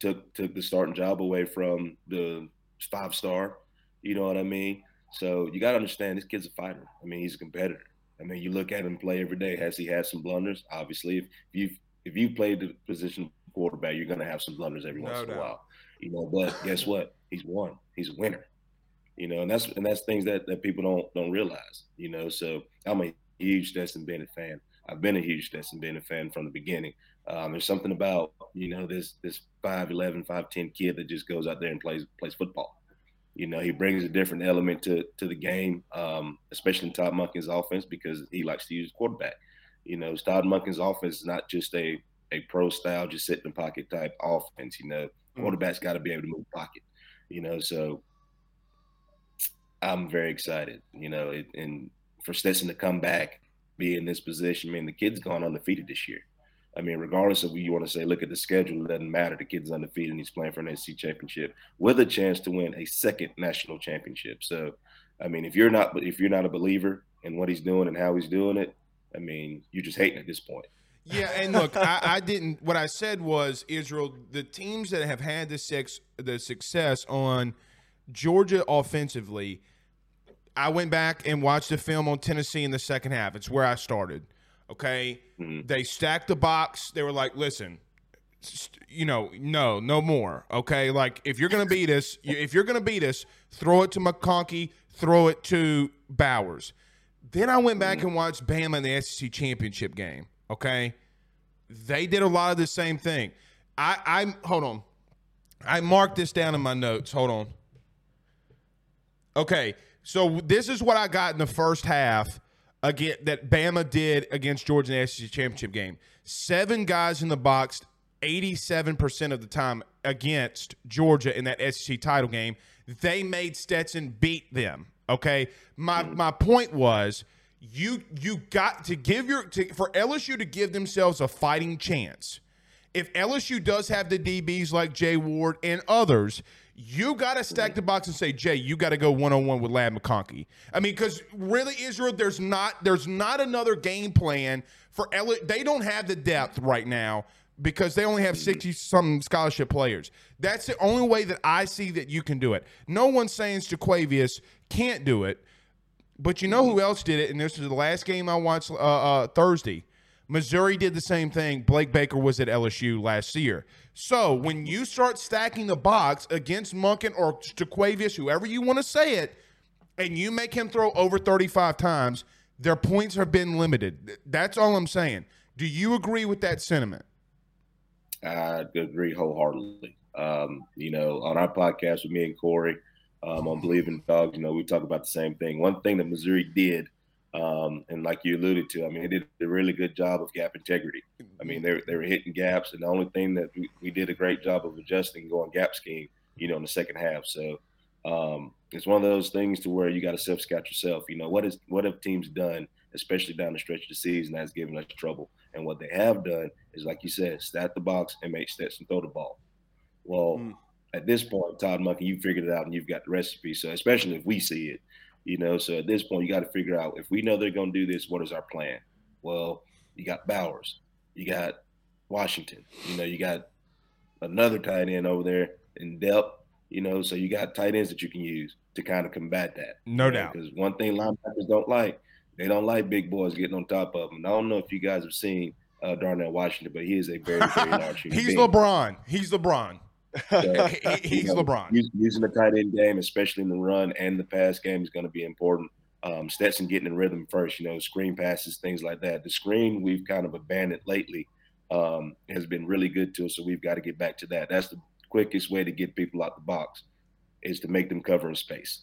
took took the starting job away from the five star. You know what I mean? So you got to understand this kid's a fighter. I mean, he's a competitor. I mean, you look at him play every day. Has he had some blunders? Obviously, if you if you played the position of quarterback, you're going to have some blunders every No once in a doubt. while. You know, but guess what? He's won. He's a winner. You know, and that's and that's things that, that people don't don't realize. You know, so I'm a huge Stetson Bennett fan. I've been a huge Stetson Bennett fan from the beginning. Um, there's something about you know this this 5'11", 5'10 kid that just goes out there and plays plays football. You know, he brings a different element to to the game, um, especially in Todd Monken's offense because he likes to use quarterback. You know, Todd Monken's offense is not just a a pro style, just sit in the pocket type offense. You know, Mhm. quarterback's got to be able to move pocket. You know, so I'm very excited. You know, it, and for Stetson to come back, be in this position. I mean, the kid's gone undefeated this year. I mean, regardless of what you want to say, look at the schedule. It doesn't matter. The kid's undefeated and he's playing for an SC championship with a chance to win a second national championship. So, I mean, if you're not if you're not a believer in what he's doing and how he's doing it, I mean, you're just hating at this point. Yeah, and look, I, I didn't. What I said was Israel. The teams that have had the sex, the success on Georgia offensively. I went back and watched the film on Tennessee in the second half. It's where I started. Okay, mm-hmm. they stacked the box. They were like, "Listen, you know, no, no more." Okay, like if you're gonna beat us, if you're gonna beat us, throw it to McConkey, throw it to Bowers. Then I went back mm-hmm. and watched Bama in the SEC championship game. Okay, they did a lot of the same thing. I, I hold on. I marked this down in my notes. Hold on. Okay, so this is what I got in the first half again that Bama did against Georgia in the SEC championship game. Seven guys in the box, eighty-seven percent of the time against Georgia in that SEC title game. They made Stetson beat them. Okay, my my point was you you got to give your to, for LSU to give themselves a fighting chance if LSU does have the DBs like Jay Ward and others, you got to stack the box and say, Jay, you got to go one on one with Ladd McConkey. I mean, because really, Israel, there's not there's not another game plan for. They don't have the depth right now because they only have sixty some scholarship players. That's the only way that I see that you can do it. No one's saying Jaquavius can't do it. But you know who else did it? And this is the last game I watched uh, uh, Thursday. Missouri did the same thing. Blake Baker was at LSU last year. So when you start stacking the box against Monken or Jaquavius, whoever you want to say it, and you make him throw over 35 times, their points have been limited. That's all I'm saying. Do you agree with that sentiment? I agree wholeheartedly. Um, you know, on our podcast with me and Corey um, on Bleav in Dogs, you know, we talk about the same thing. One thing that Missouri did, um, and like you alluded to, I mean, they did a really good job of gap integrity. I mean, they, they were hitting gaps, and the only thing that we, we did a great job of adjusting going gap scheme, you know, in the second half. So um, it's one of those things to where you got to self scout yourself. You know, what is what have teams done, especially down the stretch of the season, that's given us trouble. And what they have done is, like you said, stat the box and make Stetson throw the ball. Well, Mm. at this point, Todd Monken, you figured it out and you've got the recipe. So, especially if we see it, you know, so at this point, you got to figure out if we know they're going to do this, what is our plan? Well, you got Bowers, you got Washington, you know, you got another tight end over there in depth, you know, so you got tight ends that you can use to kind of combat that. No doubt. Because one thing linebackers don't like, they don't like big boys getting on top of them. I don't know if you guys have seen uh, Darnell Washington, but he is a very, very large human He's being. LeBron. He's LeBron. So, He- he- he's you know, LeBron. us- Using the tight end game, especially in the run and the pass game, is going to be important. Um, Stetson getting in rhythm first, you know, screen passes, things like that. The screen we've kind of abandoned lately um, has been really good to us, so we've got to get back to that. That's the quickest way to get people out the box is to make them cover in space.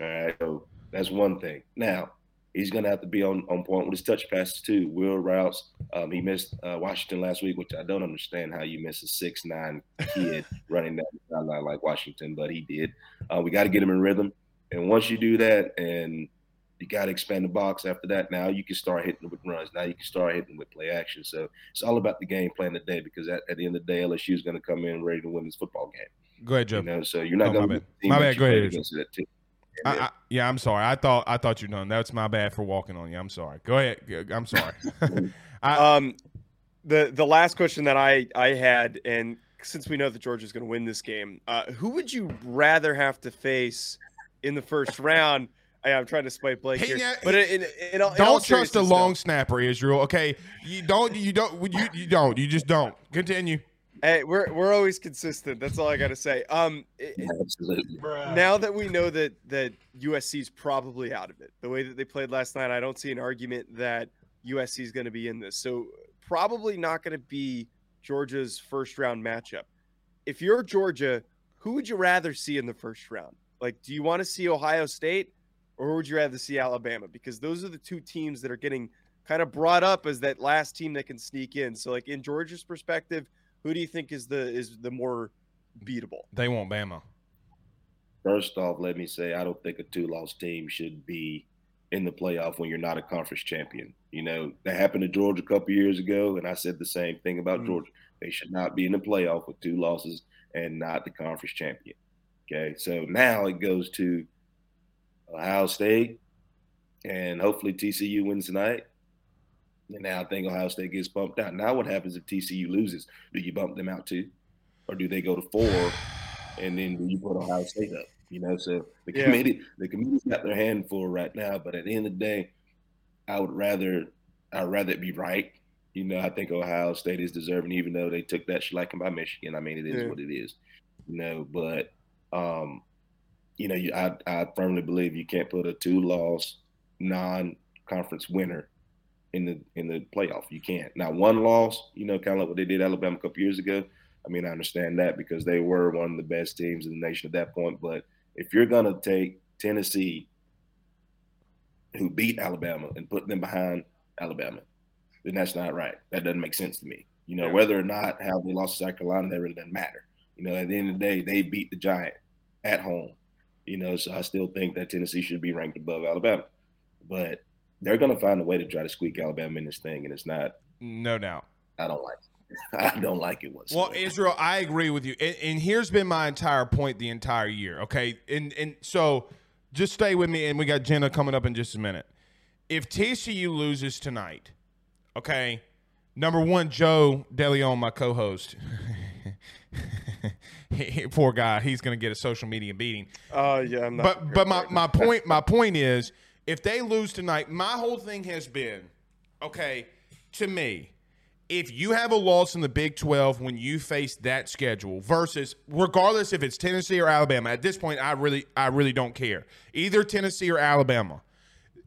All right, so that's one thing. Now he's going to have to be on, on point with his touch passes too. Wheel routes. Um, he missed uh, Washington last week, which I don't understand how you miss a six nine kid running down the sideline like Washington, but he did. Uh, we got to get him in rhythm, and once you do that, and you got to expand the box after that. Now you can start hitting with runs. Now you can start hitting with play action. So it's all about the game plan today because at, at the end of the day, LSU is going to come in ready to win this football game. Go ahead, Joe. You know, so you're not Oh, going my to bad. My bad. Go ahead, that. I, I, yeah, I'm sorry. I thought I thought you're done. That's my bad for walking on you. I'm sorry. Go ahead. I'm sorry. I, Um, the the last question that I I had, and since we know that Georgia's going to win this game, uh, who would you rather have to face in the first round? I, I'm trying to spite Blake here, but in, in, in, all- don't trust a long snapper, Israel. Okay, you don't. You don't. You you don't. You just don't. Continue. Hey, we're we're always consistent. That's all I got to say. Um, it- it- Absolutely. now that we know that that USC's probably out of it, the way that they played last night, I don't see an argument that USC is going to be in this. So probably not going to be Georgia's first round matchup. If you're Georgia, who would you rather see in the first round? Like, do you want to see Ohio State or would you rather see Alabama? Because those are the two teams that are getting kind of brought up as that last team that can sneak in. So, like in Georgia's perspective, who do you think is the is the more beatable? They want Bama. first off, let me say I don't think a two-loss team should be in the playoff when you're not a conference champion. You know that happened to Georgia a couple years ago, and I said the same thing about Mhm. Georgia. They should not be in the playoff with two losses and not the conference champion. Okay, so now it goes to Ohio State, and hopefully TCU wins tonight. And now I think Ohio State gets bumped out. Now what happens if TCU loses? Do you bump them out too, or do they go to four, and then do you put Ohio State up? You know, so the Yeah. committee the committee's got their hand full right now. But at the end of the day, I would rather I'd rather it be right. You know, I think Ohio State is deserving, even though they took that shellacking by Michigan. I mean, it is Yeah. what it is. You know, but um, you know, you, I I firmly believe you can't put a two-loss non-conference winner in the in the playoff. You can't. Now, one loss, you know, kind of like what they did Alabama a couple years ago. I mean, I understand that because they were one of the best teams in the nation at that point. But if you're gonna take Tennessee, who beat Alabama, and put them behind Alabama, then that's not right. That doesn't make sense to me. You know, Yeah. whether or not how they lost to South Carolina, that really doesn't matter. You know, at the end of the day, they beat the Giant at home. You know, so I still think that Tennessee should be ranked above Alabama. But they're going to find a way to try to squeak Alabama in this thing, and it's not. No doubt. I don't like. It. I don't like it whatsoever. Well, Israel, I agree with you, and, and here's been my entire point the entire year. Okay, and and so just stay with me, and we got Jenna coming up in just a minute. If TCU loses tonight, okay, number one, Joe DeLeon, my co-host. Poor guy, he's gonna get a social media beating. Oh yeah, I'm not. But but my, my point my point is if they lose tonight, my whole thing has been okay to me. If you have a loss in the Big 12 when you face that schedule versus regardless if it's Tennessee or Alabama, at this point I really I really don't care. Either Tennessee or Alabama.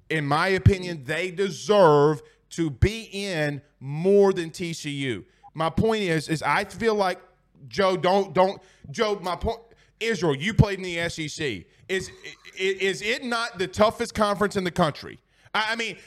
In my opinion, they deserve to be in more than TCU. My point is is I feel like Joe don't don't Joe my point Israel, you played in the SEC. Is is it not the toughest conference in the country? I I mean,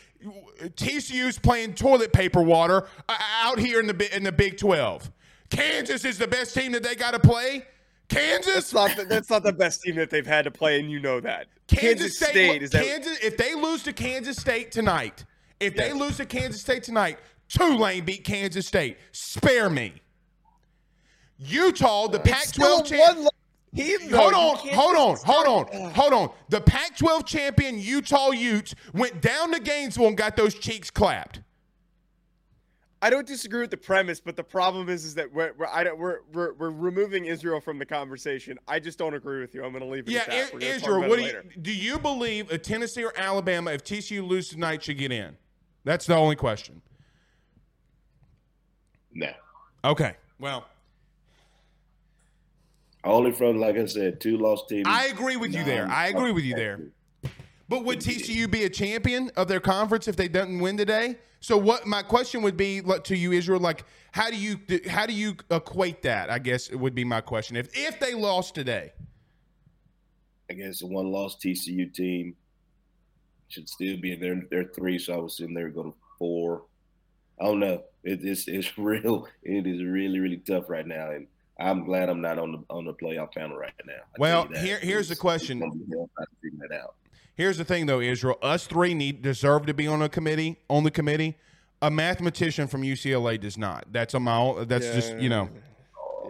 TCU's playing toilet paper water uh, out here in the in the Big Twelve. Kansas is the best team that they got to play. Kansas, That's not the, that's not the best team that they've had to play, and you know that. Kansas, State, is that Kansas. If they lose to Kansas State tonight, if they lose to Kansas State tonight, Tulane beat Kansas State. Spare me. Utah, the It's Pac-12 champ. One team. though. Hold on, hold on, hold on, hold on. The Pac-12 champion Utah Utes went down to Gainesville and got those cheeks clapped. I don't disagree with the premise, but the problem is, is that we're we're, I don't, we're we're we're removing Israel from the conversation. I just don't agree with you. I'm going to leave it Yeah, at that. I- We're gonna talk Israel, what do you do? You believe a Tennessee or Alabama, if TCU lose tonight, should get in? That's the only question. no. Okay. Well, Only from like I said, two lost teams. I agree with you there. I agree with you there. But would TCU be a champion of their conference if they didn't win today? So what my question would be to you, Israel, like how do you how do you equate that? I guess it would be my question. If if they lost today, against the one lost TCU team. Should still be in their their three, so I would assume they would go to four. I don't know. It, it's it's real. It is really really tough right now, and I'm glad I'm not on the on the playoff panel right now. I Well, tell you that. here- here's the question. it's gonna be hell trying to figure that out. here's the thing though, Israel. Us three need deserve to be on a committee on the committee. A mathematician from UCLA does not. That's a my own. That's just you know.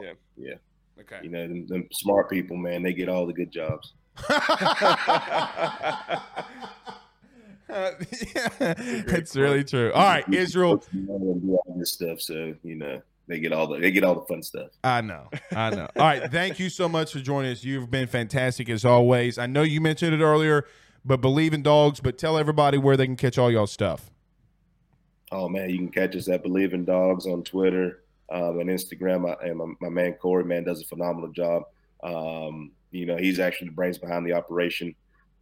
Yeah. Yeah, Okay. you know, them, them smart people, man, they get all the good jobs. it's really true. All right, Israel. You know, and do all this stuff, so you know they get all the they get all the fun stuff. I know. I know. All right. Thank you so much for joining us. You've been fantastic as always. I know you mentioned it earlier, but believe in dogs, but tell everybody where they can catch all y'all stuff. Oh man, you can catch us at Bleav in Dogs on Twitter um, and Instagram. I, and my, my man Corey, man, does a phenomenal job. Um, you know, he's actually the brains behind the operation.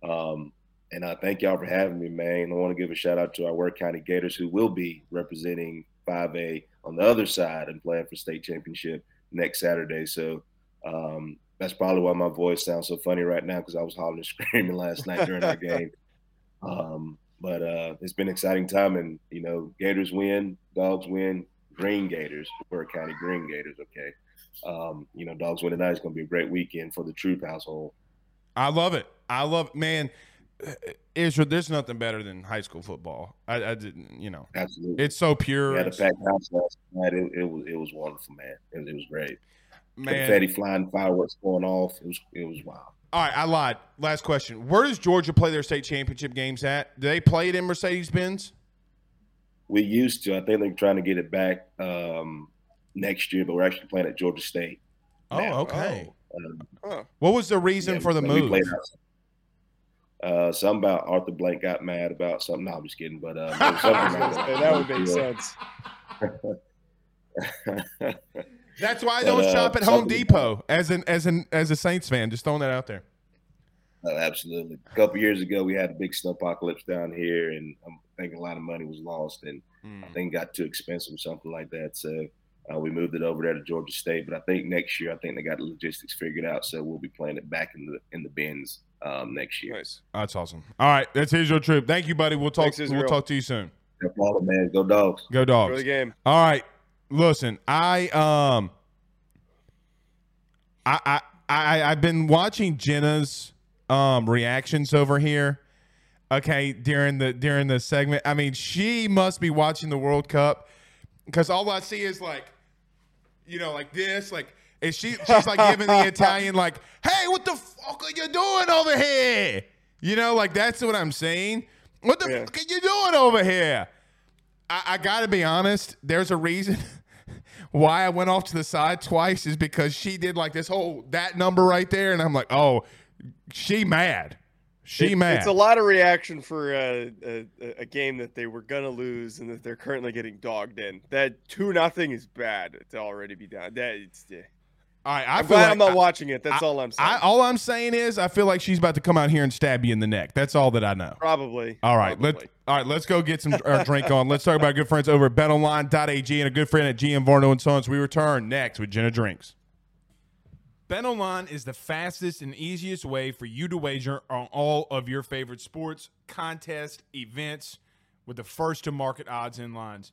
Um, and I thank y'all for having me, man. I want to give a shout out to our Ware County Gators, who will be representing 5A on the other side and playing for state championship next Saturday. So um, that's probably why my voice sounds so funny right now because I was hollering and screaming last night during that game. Um, but uh, it's been an exciting time, and you know, Gators win, Dogs win, Green Gators, Ware County Green Gators. Okay, um, you know, Dogs win tonight is going to be a great weekend for the Troupe household. I love it. I love man. Israel, there's nothing better than high school football. I, I didn't, you know, Absolutely. it's so pure. a packed house last night. It, it was it was wonderful, man. It, it was great. man. Confetti flying, fireworks going off. It was it was wild. All right, I lied. Last question. Where does Georgia play their state championship games at? Do they play it in Mercedes Benz? We used to. I think they're trying to get it back um, next year, but we're actually playing at Georgia State. Oh, now. okay. Um, Huh. What was the reason yeah, for the move? Played Uh, something about Arthur Blank got mad about something. No, I'm just kidding. But um, there was I was something gonna say, that would make sense. sense. That's why I don't uh, shop at Home Depot as an as an as a Saints fan. Just throwing that out there. Oh, absolutely. A couple years ago, we had a big snow apocalypse down here, and I'm thinking a lot of money was lost, and Hmm. I think it got too expensive or something like that. So uh, we moved it over there to Georgia State. But I think next year, I think they got the logistics figured out, so we'll be playing it back in the in the bins um, next year. Nice. That's awesome. All right, that's your trip. Thank you, buddy. We'll talk. Thanks, we'll talk to you soon. No problem, man. Go dogs. Go For dogs. the game. All right. Listen, I um I I, I I've been watching Jenna's um reactions over here. Okay, during the during the segment. I mean, she must be watching the World Cup because all I see is like, you know, like this, like and she she's like giving the Italian like, hey, what the fuck are you doing over here? You know, like that's what I'm saying. What the Yeah. fuck are you doing over here? I, I got to be honest. There's a reason why I went off to the side twice is because she did like this whole that number right there, and I'm like, oh, she mad. She It- mad. It's a lot of reaction for uh, a, a, a game that they were gonna lose and that they're currently getting dogged in. That two nothing is bad to already be down. That it's. Yeah. All right, I I'm feel glad like I'm not I- watching it. That's all I'm saying. I, all I'm saying is I feel like she's about to come out here and stab you in the neck. That's all that I know. Probably. All right, let probably. all right, let's go get some our drink on. Let's talk about our good friends over at BetOnline.ag and a good friend at GM Varno and Sons. We return next with Jenna Drinks. BetOnline is the fastest and easiest way for you to wager on all of your favorite sports, contests, events with the first to market odds and lines.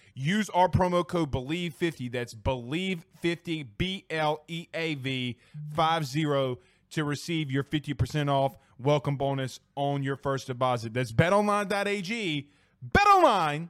Use our promo code BLEAV50. That's BLEAV50, B L E A V 50 to receive your 50% off welcome bonus on your first deposit. That's betonline.ag. Betonline.ag.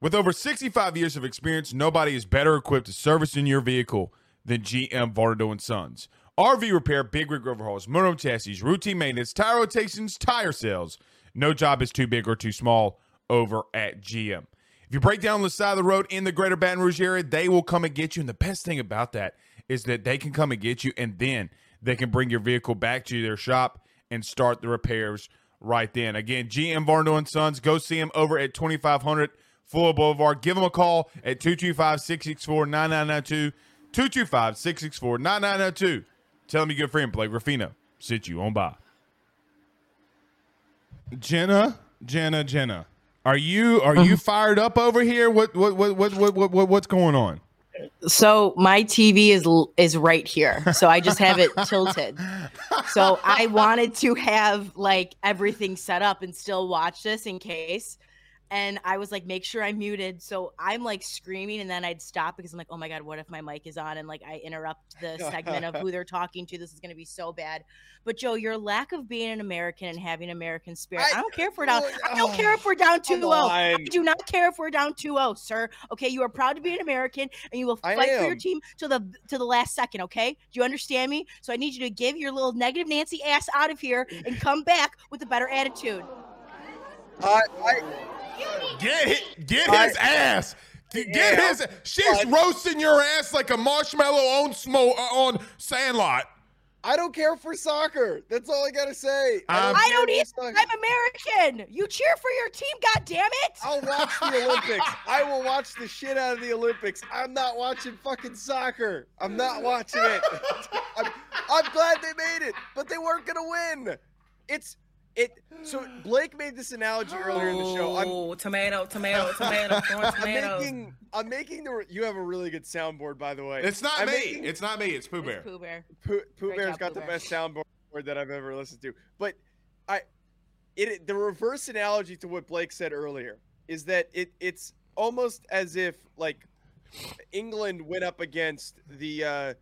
With over 65 years of experience, nobody is better equipped to service in your vehicle than GM Vardo and Sons. RV repair, big rig overhauls, motorhome chassis, routine maintenance, tire rotations, tire sales. No job is too big or too small over at GM. If you break down the side of the road in the greater Baton Rouge area, they will come and get you. And the best thing about that is that they can come and get you and then they can bring your vehicle back to their shop and start the repairs right then. Again, GM Varno and Sons, go see them over at 2500 Fuller Boulevard. Give them a call at 225 664 9992. 225 664 9992. Tell them your good friend Blake Ruffino sent you on by. Jenna, Jenna, Jenna. Are you are you mm-hmm. fired up over here? What what what what what, what, what what's going on? So my TV is is right here. So I just have it tilted. So I wanted to have like everything set up and still watch this in case. And I was like, make sure I'm muted. So I'm like screaming, and then I'd stop because I'm like, oh my god, what if my mic is on and like I interrupt the segment of who they're talking to? This is gonna be so bad. But Joe, your lack of being an American and having American spirit, I, I- don't care if we're down. oh, I don't care if we're down 2 0. I do not care if we're down 2-0, sir. Okay, you are proud to be an American and you will fight for your team to the to the last second, okay? Do you understand me? So I need you to give your little negative Nancy ass out of here and come back with a better attitude. I, I, Get hit, get I- his ass. Get Yeah, his. She's but- roasting your ass like a marshmallow on smoke on Sandlot. I don't care for soccer. That's all I gotta say. Um, I care don't for either. soccer. I'm American. You cheer for your team, god damn it. I'll watch the Olympics. I will watch the shit out of the Olympics. I'm not watching fucking soccer. I'm not watching it. I'm, I'm glad they made it, but they weren't gonna win. It's it. So Blake made this analogy earlier in the show. I'm, Oh, tomato, tomato, tomato, throwing I'm making. I'm making the. You have a really good soundboard, by the way. It's not I'm me. making- It's not me. It's Pooh Bear. It's Pooh Bear. Pooh, Pooh Great Bear's job, got Pooh the best soundboard that I've ever listened to. But I, it the reverse analogy to what Blake said earlier is that it it's almost as if like England went up against the uh,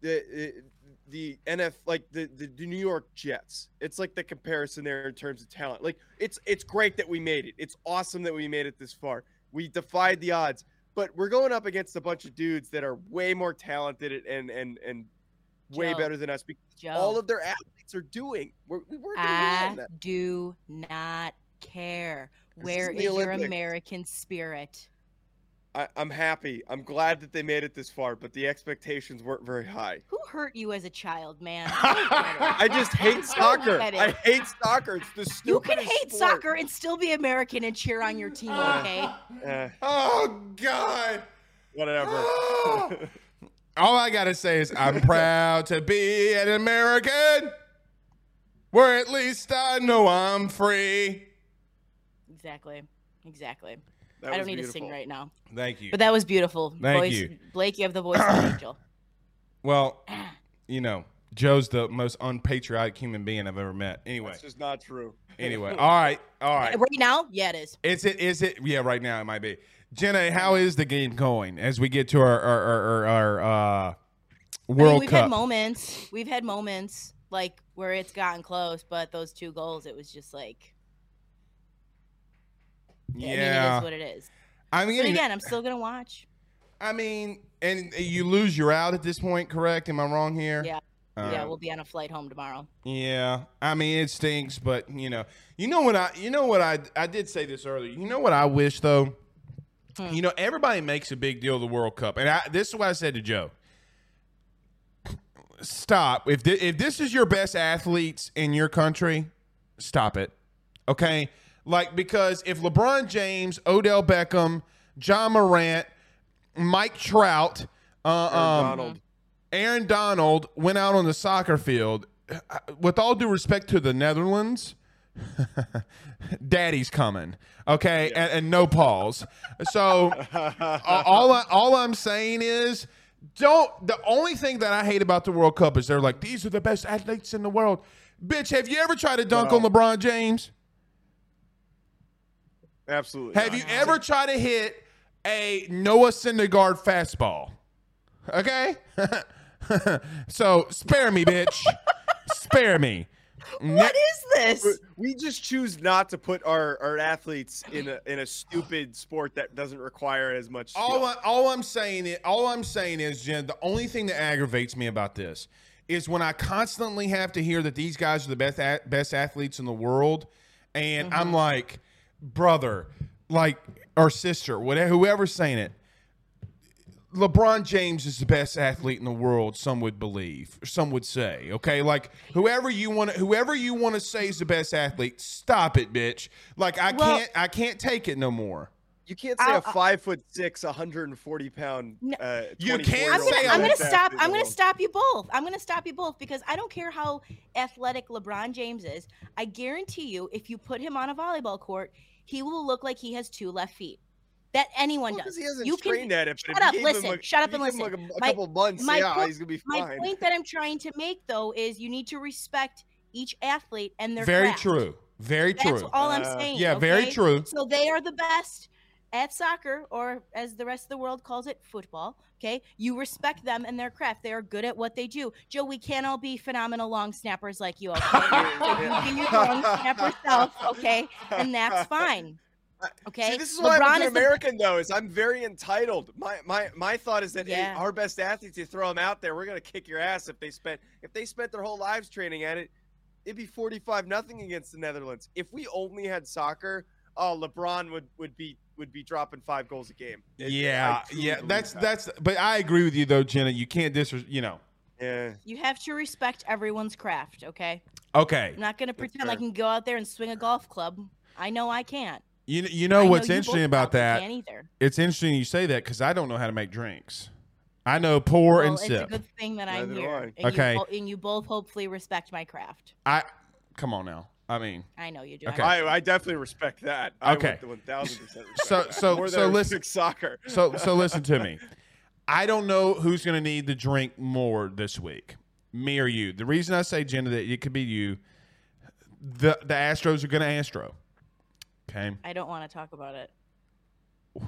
the uh, the NF like the, the the New York Jets. It's like the comparison there in terms of talent. Like it's it's great that we made it. It's awesome that we made it this far. We defied the odds, but we're going up against a bunch of dudes that are way more talented and and and way Joe. better than us because Joe, all of their athletes are doing. We're, we gonna I that. do not care. Where is is your American spirit? I, I'm happy. I'm glad that they made it this far, but the expectations weren't very high. Who hurt you as a child, man? I don't get it. I just hate soccer. I hate soccer. It's the stupidest. You can hate sport. soccer and still be American and cheer on your team, okay? Eh, Oh God. whatever. All I gotta say is I'm proud to be an American, where at least I know I'm free. Exactly. Exactly. That I don't need to sing right now. Thank you. But that was beautiful. Thank voice, you. Blake, you have the voice of an angel. Well, you know, Joe's the most unpatriotic human being I've ever met. Anyway, That's just not true. anyway, all right, all right. Right now? Yeah, it is. Is it? Is it? Yeah, right now it might be. Jenna, how is the game going as we get to our our our, our, uh, I mean, we've Cup? had moments. We've had moments like where it's gotten close, but those two goals, it was just like, yeah. I mean, it is what it is. I mean, But again, I'm still gonna watch. I mean, and you lose, you're out at this point. Correct? Am I wrong here? Yeah. Uh, yeah, we'll be on a flight home tomorrow. Yeah, I mean it stinks, but you know, you know what I, you know what I, I did say this earlier. You know what I wish though. Hmm. You know, everybody makes a big deal of the World Cup, and I, this is what I said to Joe. Stop. If thi- if this is your best athletes in your country, stop it. Okay, like because if LeBron James, Odell Beckham, Ja Morant, Mike Trout, uh, um, Donald. Aaron Donald went out on the soccer field. uh, With all due respect to the Netherlands, Daddy's coming. Okay, and, and no pause. So uh, all I, all I'm saying is, don't. The only thing that I hate about the World Cup is they're like these are the best athletes in the world. Bitch, have you ever tried to dunk on LeBron James? Absolutely. Have not. you ever tried to hit a Noah Syndergaard fastball? Okay? so spare me, bitch. spare me. What is this? We just choose not to put our, our athletes in a in a stupid sport that doesn't require as much. skill. All, I, all I'm saying is, all I'm saying is, Jen, the only thing that aggravates me about this is when I constantly have to hear that these guys are the best a- best athletes in the world, and I'm mm-hmm. like, brother, like or sister, whatever, whoever's saying it. LeBron James is the best athlete in the world. Some would believe, some would say. Okay, like whoever you want, to whoever you want to say is the best athlete, stop it, bitch. Like I Well- can't, I can't take it no more. You can't say I'll- a five foot six, 140 pound. No. Uh, You can't year I'm gonna, say I'm gonna stop. I'm gonna stop you both. I'm gonna stop you both because I don't care how athletic LeBron James is. I guarantee you, if you put him on a volleyball court, he will look like he has two left feet. That anyone Well, 'cause does. he hasn't you trained at it. shut up, you gave him listen, a- shut up and listen. Like a, a My- couple months, my yeah, point- he's gonna be fine. My point that I'm trying to make though is you need to respect each athlete and their Very craft. true. Very true. That's true. all I'm Uh, saying. yeah, very true. So they are the best at soccer, or as the rest of the world calls it, football. Okay, you respect them and their craft. They are good at what they do. Joe, we can't all be phenomenal long snappers like you. Okay, so you your long snapper self. Okay, and that's fine. Okay, See, this is why I'm a LeBron good is the American, though. Is I'm very entitled. My my my thought is that hey, our best athletes, you throw them out there, we're gonna kick your ass if they spent if they spent their whole lives training at it. It'd be 45 nothing against the Netherlands. If we only had soccer, oh, LeBron would would be would be dropping five goals a game. It- Yeah, yeah. That's that. that's. But I agree with you though, Jenna. You can't dis. You know. yeah. You have to respect everyone's craft. Okay, Okay. I'm not gonna pretend I can go out there and swing a golf club. I know I can't. You you know I what's you both interesting about that? Either. It's interesting you say that because I don't know how to make drinks. I know pour Well, and it's a sip. good thing that I'm here. And Okay. You, and you both hopefully respect my craft. I come on now. I mean, I know you do. Okay. I, I definitely respect that. I Okay. would 1000% respect So- so- More so listen- soccer. So so listen to me. I don't know who's going to need the drink more this week, me or you. The reason I say Jenna that it could be you. The the Astros are going to Astro. Okay. I don't want to talk about it.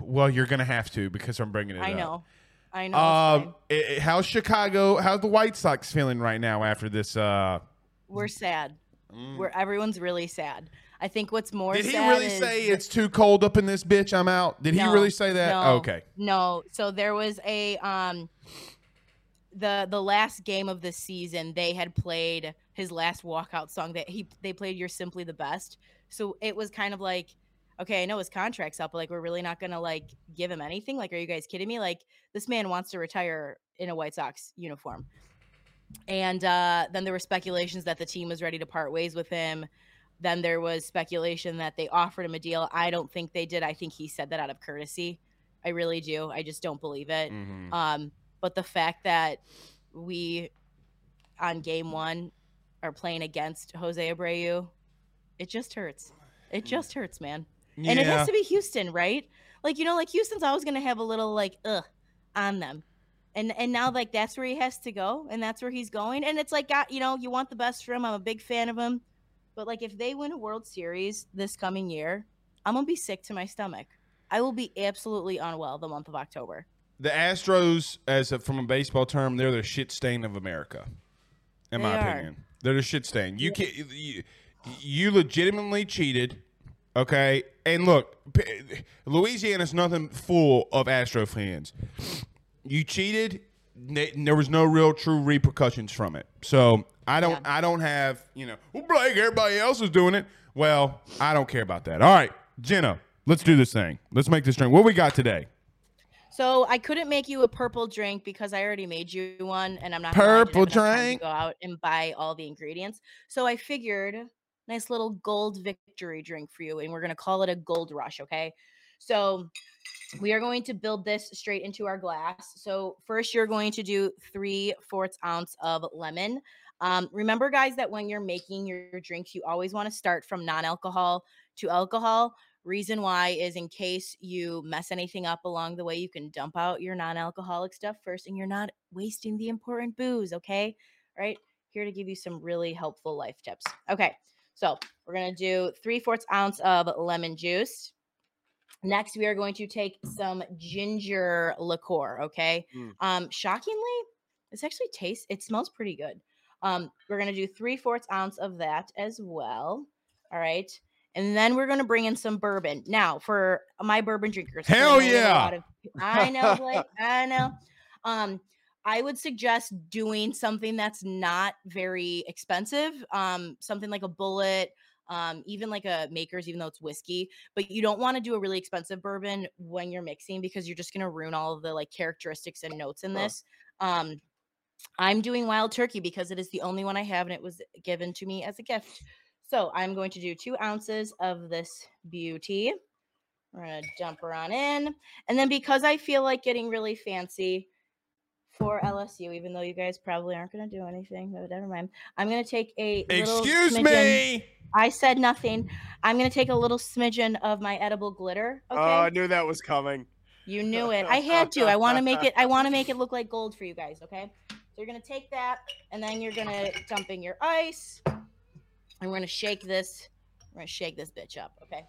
Well, you're going to have to because I'm bringing it I up. know. I know. it's Um, fine. i- i- how's Chicago? How's the White Sox feeling right now after this? Uh, We're sad. We're everyone's really sad. I think what's more mm. did he really is say it's too cold up in this bitch? I'm out. Did he really say that? No, okay. No. So there was a um the the last game of the season they had played his last walkout song that he they played You're Simply the Best. So it was kind of like okay, I know his contract's up, but like we're really not gonna like give him anything. Like, are you guys kidding me? Like this man wants to retire in a White Sox uniform. And uh, then there were speculations that the team was ready to part ways with him. Then there was speculation that they offered him a deal. I don't think they did. I think he said that out of courtesy. I really do. I just don't believe it. Mhm. Um, but the fact that we on game one are playing against Jose Abreu, it just hurts. It just hurts, man. And it has to be Houston, right? Like you know, like Houston's always gonna have a little like ugh on them. And and now like that's where he has to go, and that's where he's going. And it's like you know, you want the best for him. I'm a big fan of him. But like if they win a World Series this coming year, I'm gonna be sick to my stomach. I will be absolutely unwell the month of October. The Astros, as a, from a baseball term, they're the shit stain of America. In my are. opinion, they're the shit stain. You can you, you legitimately cheated. Okay, and look, Louisiana's nothing full of Astro fans. You cheated. There was no real true repercussions from it. So I don't. I don't have. You know, well, Blake. Everybody else is doing it. Well, I don't care about that. All right, Jenna, let's do this thing. Let's make this drink. What we got today? So I couldn't make you a purple drink because I already made you one, and I'm not gonna lie, I didn't Purple have time to drink? Go out and buy all the ingredients. So I figured, nice little gold victory drink for you, and we're gonna call it a gold rush. Okay. So we are going to build this straight into our glass. So first, you're going to do three fourths ounce of lemon. Um, remember, guys, that when you're making your, drinks, you always want to start from non-alcohol to alcohol. Reason why is in case you mess anything up along the way, you can dump out your non-alcoholic stuff first, and you're not wasting the important booze. Okay, All right. Here to give you some really helpful life tips. Okay, so we're gonna do three fourths ounce of lemon juice. Next, we are going to take some ginger liqueur. Okay. Mm. Um, shockingly, this actually tastes. It smells pretty good. Um, we're gonna do three fourths ounce of that as well. All right. And then we're gonna bring in some bourbon. Now, for my bourbon drinkers, Hell know we have a yeah. of- I know, Blake. I know. Um, I would suggest doing something that's not very expensive. Um, something like a Bulleit, um, even like a maker's, even though it's whiskey. But you don't want to do a really expensive bourbon when you're mixing because you're just gonna ruin all of the like characteristics and notes in Huh. this. Um, I'm doing wild turkey because it is the only one I have and it was given to me as a gift. So I'm going to do two ounces of this beauty. We're gonna dump her on in. And then because I feel like getting really fancy for LSU, even though you guys probably aren't gonna do anything, but never mind. I'm gonna take a Excuse smidgen- me. I said nothing. I'm gonna take a little smidgen of my edible glitter. Oh, okay. Oh, I knew that was coming. You knew it. I had to. I want to make it. I want to make it look like gold for you guys. Okay. So you're gonna take that, and then you're gonna dump in your ice, and we're gonna shake this. We're gonna shake this bitch up. Okay.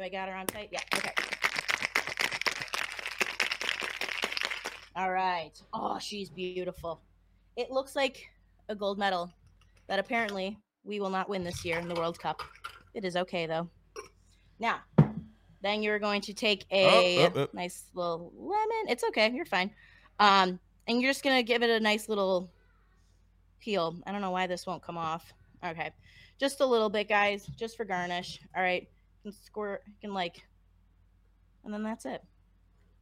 I got her on tight. Yeah. Okay. All right. Oh, she's beautiful. It looks like a gold medal that apparently we will not win this year in the World Cup. It is okay though. Now, then you're going to take a oh, oh. nice little lemon. It's okay. You're fine. Um, and you're just gonna give it a nice little peel. I don't know why this won't come off. Okay, just a little bit, guys, just for garnish. All right, and squirt. You can like, and then that's it.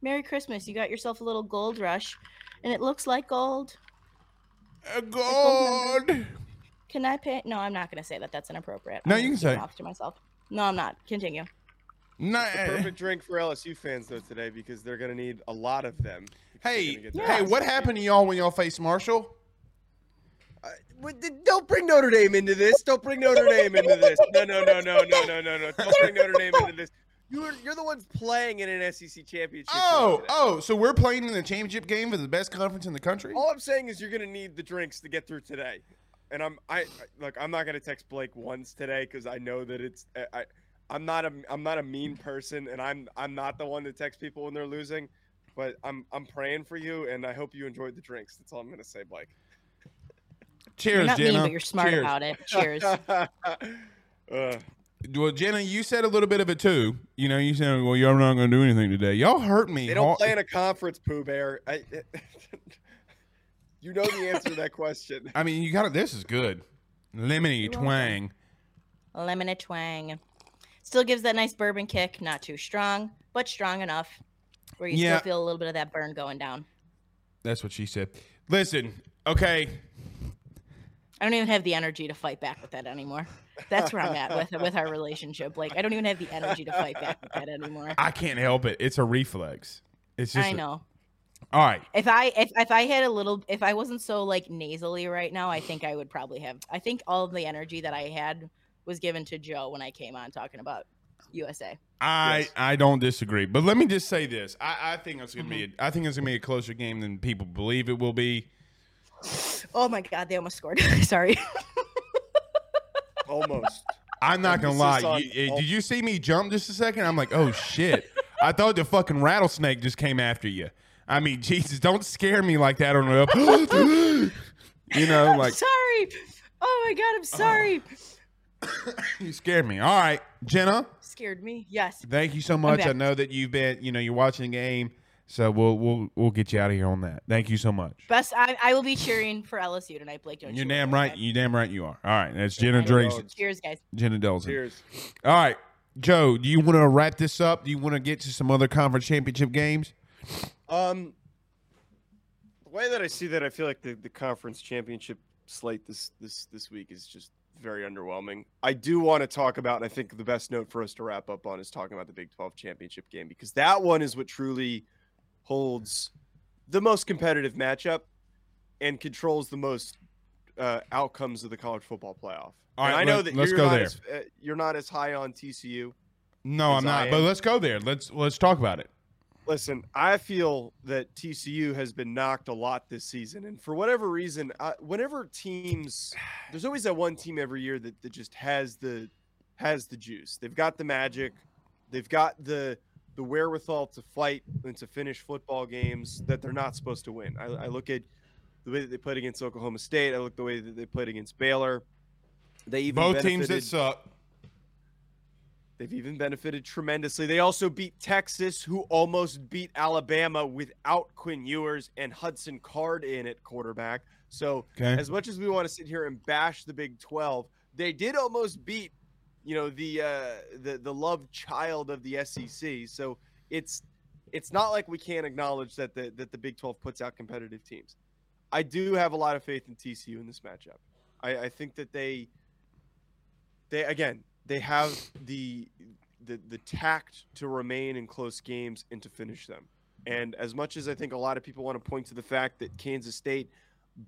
Merry Christmas! You got yourself a little gold rush, and it looks like gold. Uh, God. Can I pay? No, I'm not gonna say that. That's inappropriate. No, I'm you can say it. mouth to myself. No, I'm not. Continue. Nah, The perfect drink for LSU fans though today because they're gonna need a lot of them. Hey, gonna get their hey, what happened to y'all when y'all faced Marshall? Uh, don't bring Notre Dame into this. Don't bring Notre Dame into this. No, no, no, no, no, no, no, no. Don't bring Notre Dame into this. You're you're the ones playing in an SEC championship. Oh, oh, so we're playing in the championship game for the best conference in the country? All I'm saying is you're gonna need the drinks to get through today. And I'm I I- look. I'm not gonna text Blake once today because I know that it's I. I I'm not a I'm not a mean person, and I'm I'm not the one to text people when they're losing, but I'm I'm praying for you, and I hope you enjoyed the drinks. That's all I'm gonna say, Blake. Cheers, You're not Jenna. mean, but you're smart Cheers. about it. Cheers. Uh, Well, Jenna, you said a little bit of it too. You know, you said, "Well, you're not going to do anything today." Y'all hurt me. they don't hard- play in a conference, Pooh Bear. I, you know the answer to that question. I mean, you got it. This is good. Lemony twang. Lemony twang. Still gives that nice bourbon kick. Not too strong, but strong enough where you Yeah. still feel a little bit of that burn going down. That's what she said. Listen, okay. I don't even have the energy to fight back with that anymore. That's where I'm at with with our relationship. Like I don't even have the energy to fight back with that anymore. I can't help it. It's a reflex. It's just I know. all right. If I if, if I had a little if I wasn't so like nasally right now, I think I would probably have I think all of the energy that I had was given to Joe when I came on talking about USA. I Yes. I don't disagree, but let me just say this: I, I think it's gonna be Mm-hmm. a, I think it's gonna be a closer game than people believe it will be. Oh my god, they almost scored. Sorry. Almost. I'm not gonna lie. On You- eh, all- did you see me jump just a second? I'm like, oh shit! I thought the fucking rattlesnake just came after you. I mean, Jesus, don't scare me like that on the. you know, like sorry. Oh my god, I'm sorry. you scared me. All right, Jenna. Scared me. Yes. Thank you so much. I know that you've been, you know, you're watching the game, so we'll we'll we'll get you out of here on that. Thank you so much. Best I, I will be cheering for LSU tonight, Blake. Don't You're you damn right. about You damn right you are. All right, that's Jenna I will. Cheers, guys. Jenna Delson. Cheers. All right, Joe. Do you want to wrap this up? Do you want to get to some other conference championship games? Um, the way that I see that, I feel like the, the conference championship slate this this this week is just very underwhelming. I do want to talk about, and I think the best note for us to wrap up on is talking about the Big 12 championship game because that one is what truly holds the most competitive matchup and controls the most uh, outcomes of the college football playoff. All And I know that you're not. As, uh, you're not as high on TCU. No, I'm not. But let's go there. Let's let's talk about it. Listen, I feel that TCU has been knocked a lot this season, and for whatever reason, I, whenever teams, there's always that one team every year that, that just has the has the juice. They've got the magic, they've got the the wherewithal to fight and to finish football games that they're not supposed to win. I, I look at the way that they played against Oklahoma State. I look at the way that they played against Baylor. They even Both teams that suck. They've even benefited tremendously. They also beat Texas, who almost beat Alabama without Quinn Ewers and Hudson Card in at quarterback. So, Okay. as much as we want to sit here and bash the Big 12, they did almost beat, you know, the uh, the the love child of the SEC. So it's it's not like we can't acknowledge that the that the Big 12 puts out competitive teams. I do have a lot of faith in TCU in this matchup. I, I think that they they again they have the the the tact to remain in close games and to finish them. And as much as I think a lot of people want to point to the fact that Kansas State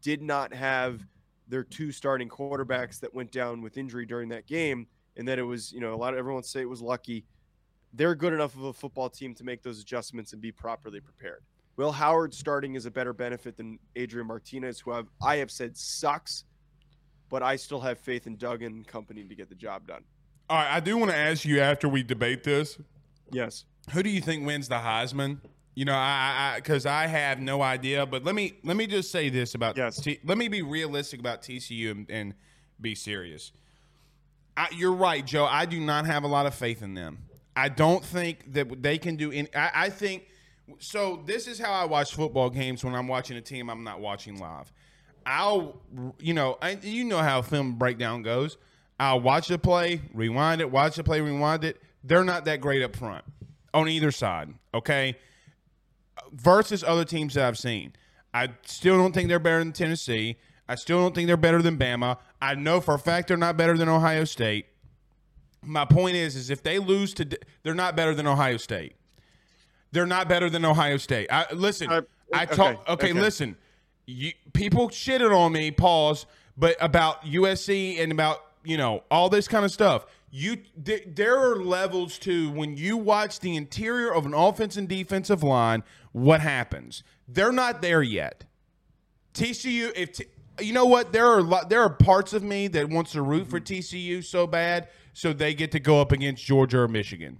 did not have their two starting quarterbacks that went down with injury during that game, and that it was, you know, a lot of everyone say it was lucky. They're good enough of a football team to make those adjustments and be properly prepared. Will Howard starting is a better benefit than Adrian Martinez, who I've, I have said sucks, but I still have faith in Doug and company to get the job done. All right, I do want to ask you after we debate this. Yes. Who do you think wins the Heisman? You know, I because I, have no idea, but let me let me just say this about Yes. T, let me be realistic about TCU and, and be serious. I, you're right, Joe. I do not have a lot of faith in them. I don't think that they can do any. I, I think so. This is how I watch football games when I'm watching a team I'm not watching live. I'll, you know, I, you know how film breakdown goes. I'll watch the play, rewind it, watch the play, rewind it. They're not that great up front on either side. Okay, versus other teams that I've seen. I still don't think they're better than Tennessee. I still don't think they're better than Bama. I know for a fact they're not better than Ohio State. My point is, is if they lose to, they're not better than Ohio State. They're not better than Ohio State. I, listen, Uh, I okay, talk. Okay, okay. listen. You, people shitted on me. Pause but about USC and about you know all this kind of stuff. You th- there are levels to when you watch the interior of an offense and defensive line. What happens? They're not there yet. TCU, if t- you know what, there are lo- there are parts of me that wants to root for mm-hmm. TCU so bad, so they get to go up against Georgia or Michigan,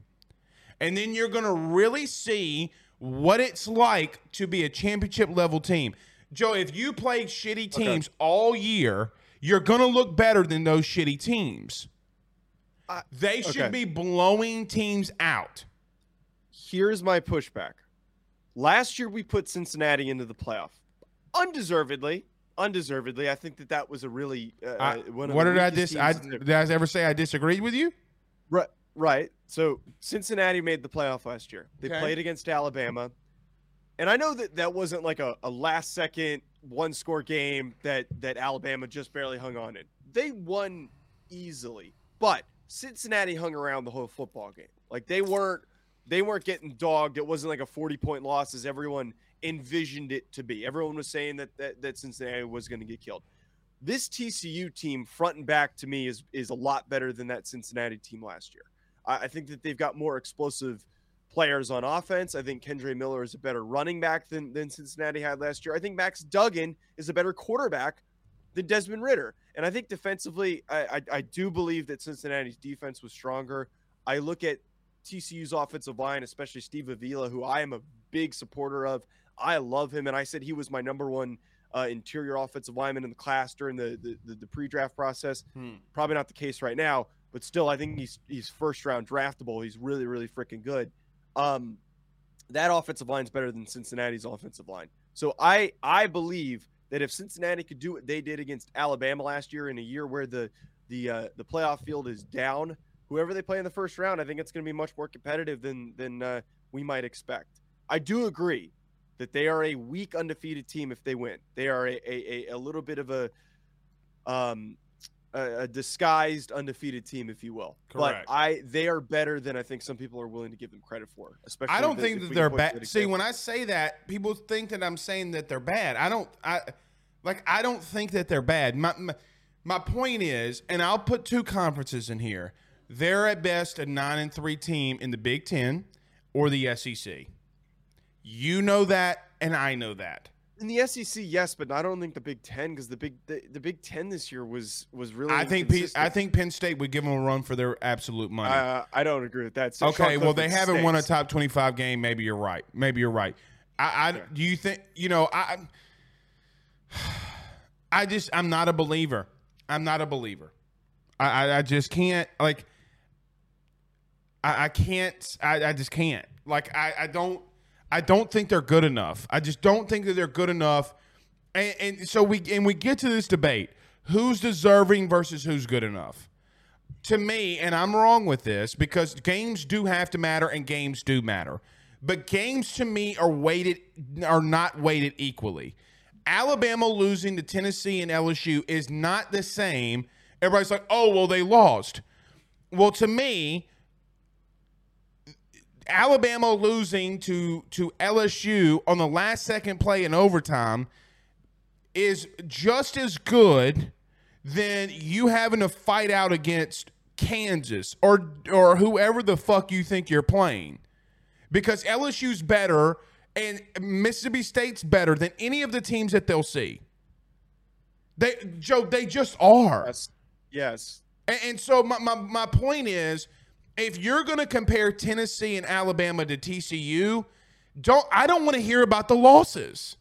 and then you're going to really see what it's like to be a championship level team. Joe, if you play shitty teams all year, you're going to look better than those shitty teams. they should okay. be blowing teams out. Here's my pushback. Last year we put Cincinnati into the playoff, undeservedly. Undeservedly, I think that that was a really. Uh, I- one of what the did I weakest dis? I, teams did I ever say I disagreed with you? Right, right. So Cincinnati made the playoff last year. They Okay. played against Alabama, and I know that that wasn't like a, a last second one score game that that Alabama just barely hung on in. They won easily, but Cincinnati hung around the whole football game. Like they weren't they weren't getting dogged. It wasn't like a forty point loss as everyone envisioned it to be. Everyone was saying that that, that Cincinnati was going to get killed this TCU team front and back to me is is a lot better than that Cincinnati team last year. I, I think that they've got more explosive players on offense. I think Kendre Miller is a better running back than than Cincinnati had last year. I think Max Duggan is a better quarterback than Desmond Ridder. And I think defensively, I I, I do believe that Cincinnati's defense was stronger. I look at TCU's offensive line, especially Steve Avila, who I am a big supporter of. I love him, and I said he was my number one uh, interior offensive lineman in the class during the the, the, the pre-draft process. Hmm. Probably not the case right now, but still, I think he's he's first round draftable. He's really really freaking good. Um, that offensive line's better than Cincinnati's offensive line. So I I believe that if Cincinnati could do what they did against Alabama last year in a year where the the uh, the playoff field is down, whoever they play in the first round, I think it's going to be much more competitive than than uh, we might expect. I do agree that they are a weak undefeated team if they win. They are a a, a, a little bit of a um a, a disguised undefeated team, if you will. Correct. But I they are better than I think some people are willing to give them credit for. Especially, I don't the- think if that they're can point to bad. See, when I say that, people think that I'm saying that they're bad. I don't. I like. I don't think that they're bad. My my, my point is, and I'll put two conferences in here. They're at best a nine and three team in the Big Ten or the SEC. You know that, and I know that. In the SEC, yes, but I don't think the Big Ten because the big the, the Big Ten this year was was really. I think P, I think Penn State would give them a run for their absolute money. Uh, I don't agree with that. So okay, well they haven't won a top twenty-five game. Maybe you're right. Maybe you're right. I, I do you think you know I I just I'm not a believer. I'm not a believer. I I, I just can't like I, I can't I, I just can't like I, I don't I don't think they're good enough. I just don't think that they're good enough. And, and so we and we get to this debate: who's deserving versus who's good enough. To me, and I'm wrong with this because games do have to matter and games do matter, but games to me are weighted are not weighted equally. Alabama losing to Tennessee and LSU is not the same. Everybody's like, "Oh, well, they lost." Well, to me, Alabama losing to to LSU on the last second play in overtime is just as good than you having to fight out against Kansas or or whoever the fuck you think you're playing. Because LSU's better and Mississippi State's better than any of the teams that they'll see. They Joe, they just are. Yes, yes. And, and so my, my, my point is, if you're going to compare Tennessee and Alabama to TCU, don't I don't want to hear about the losses.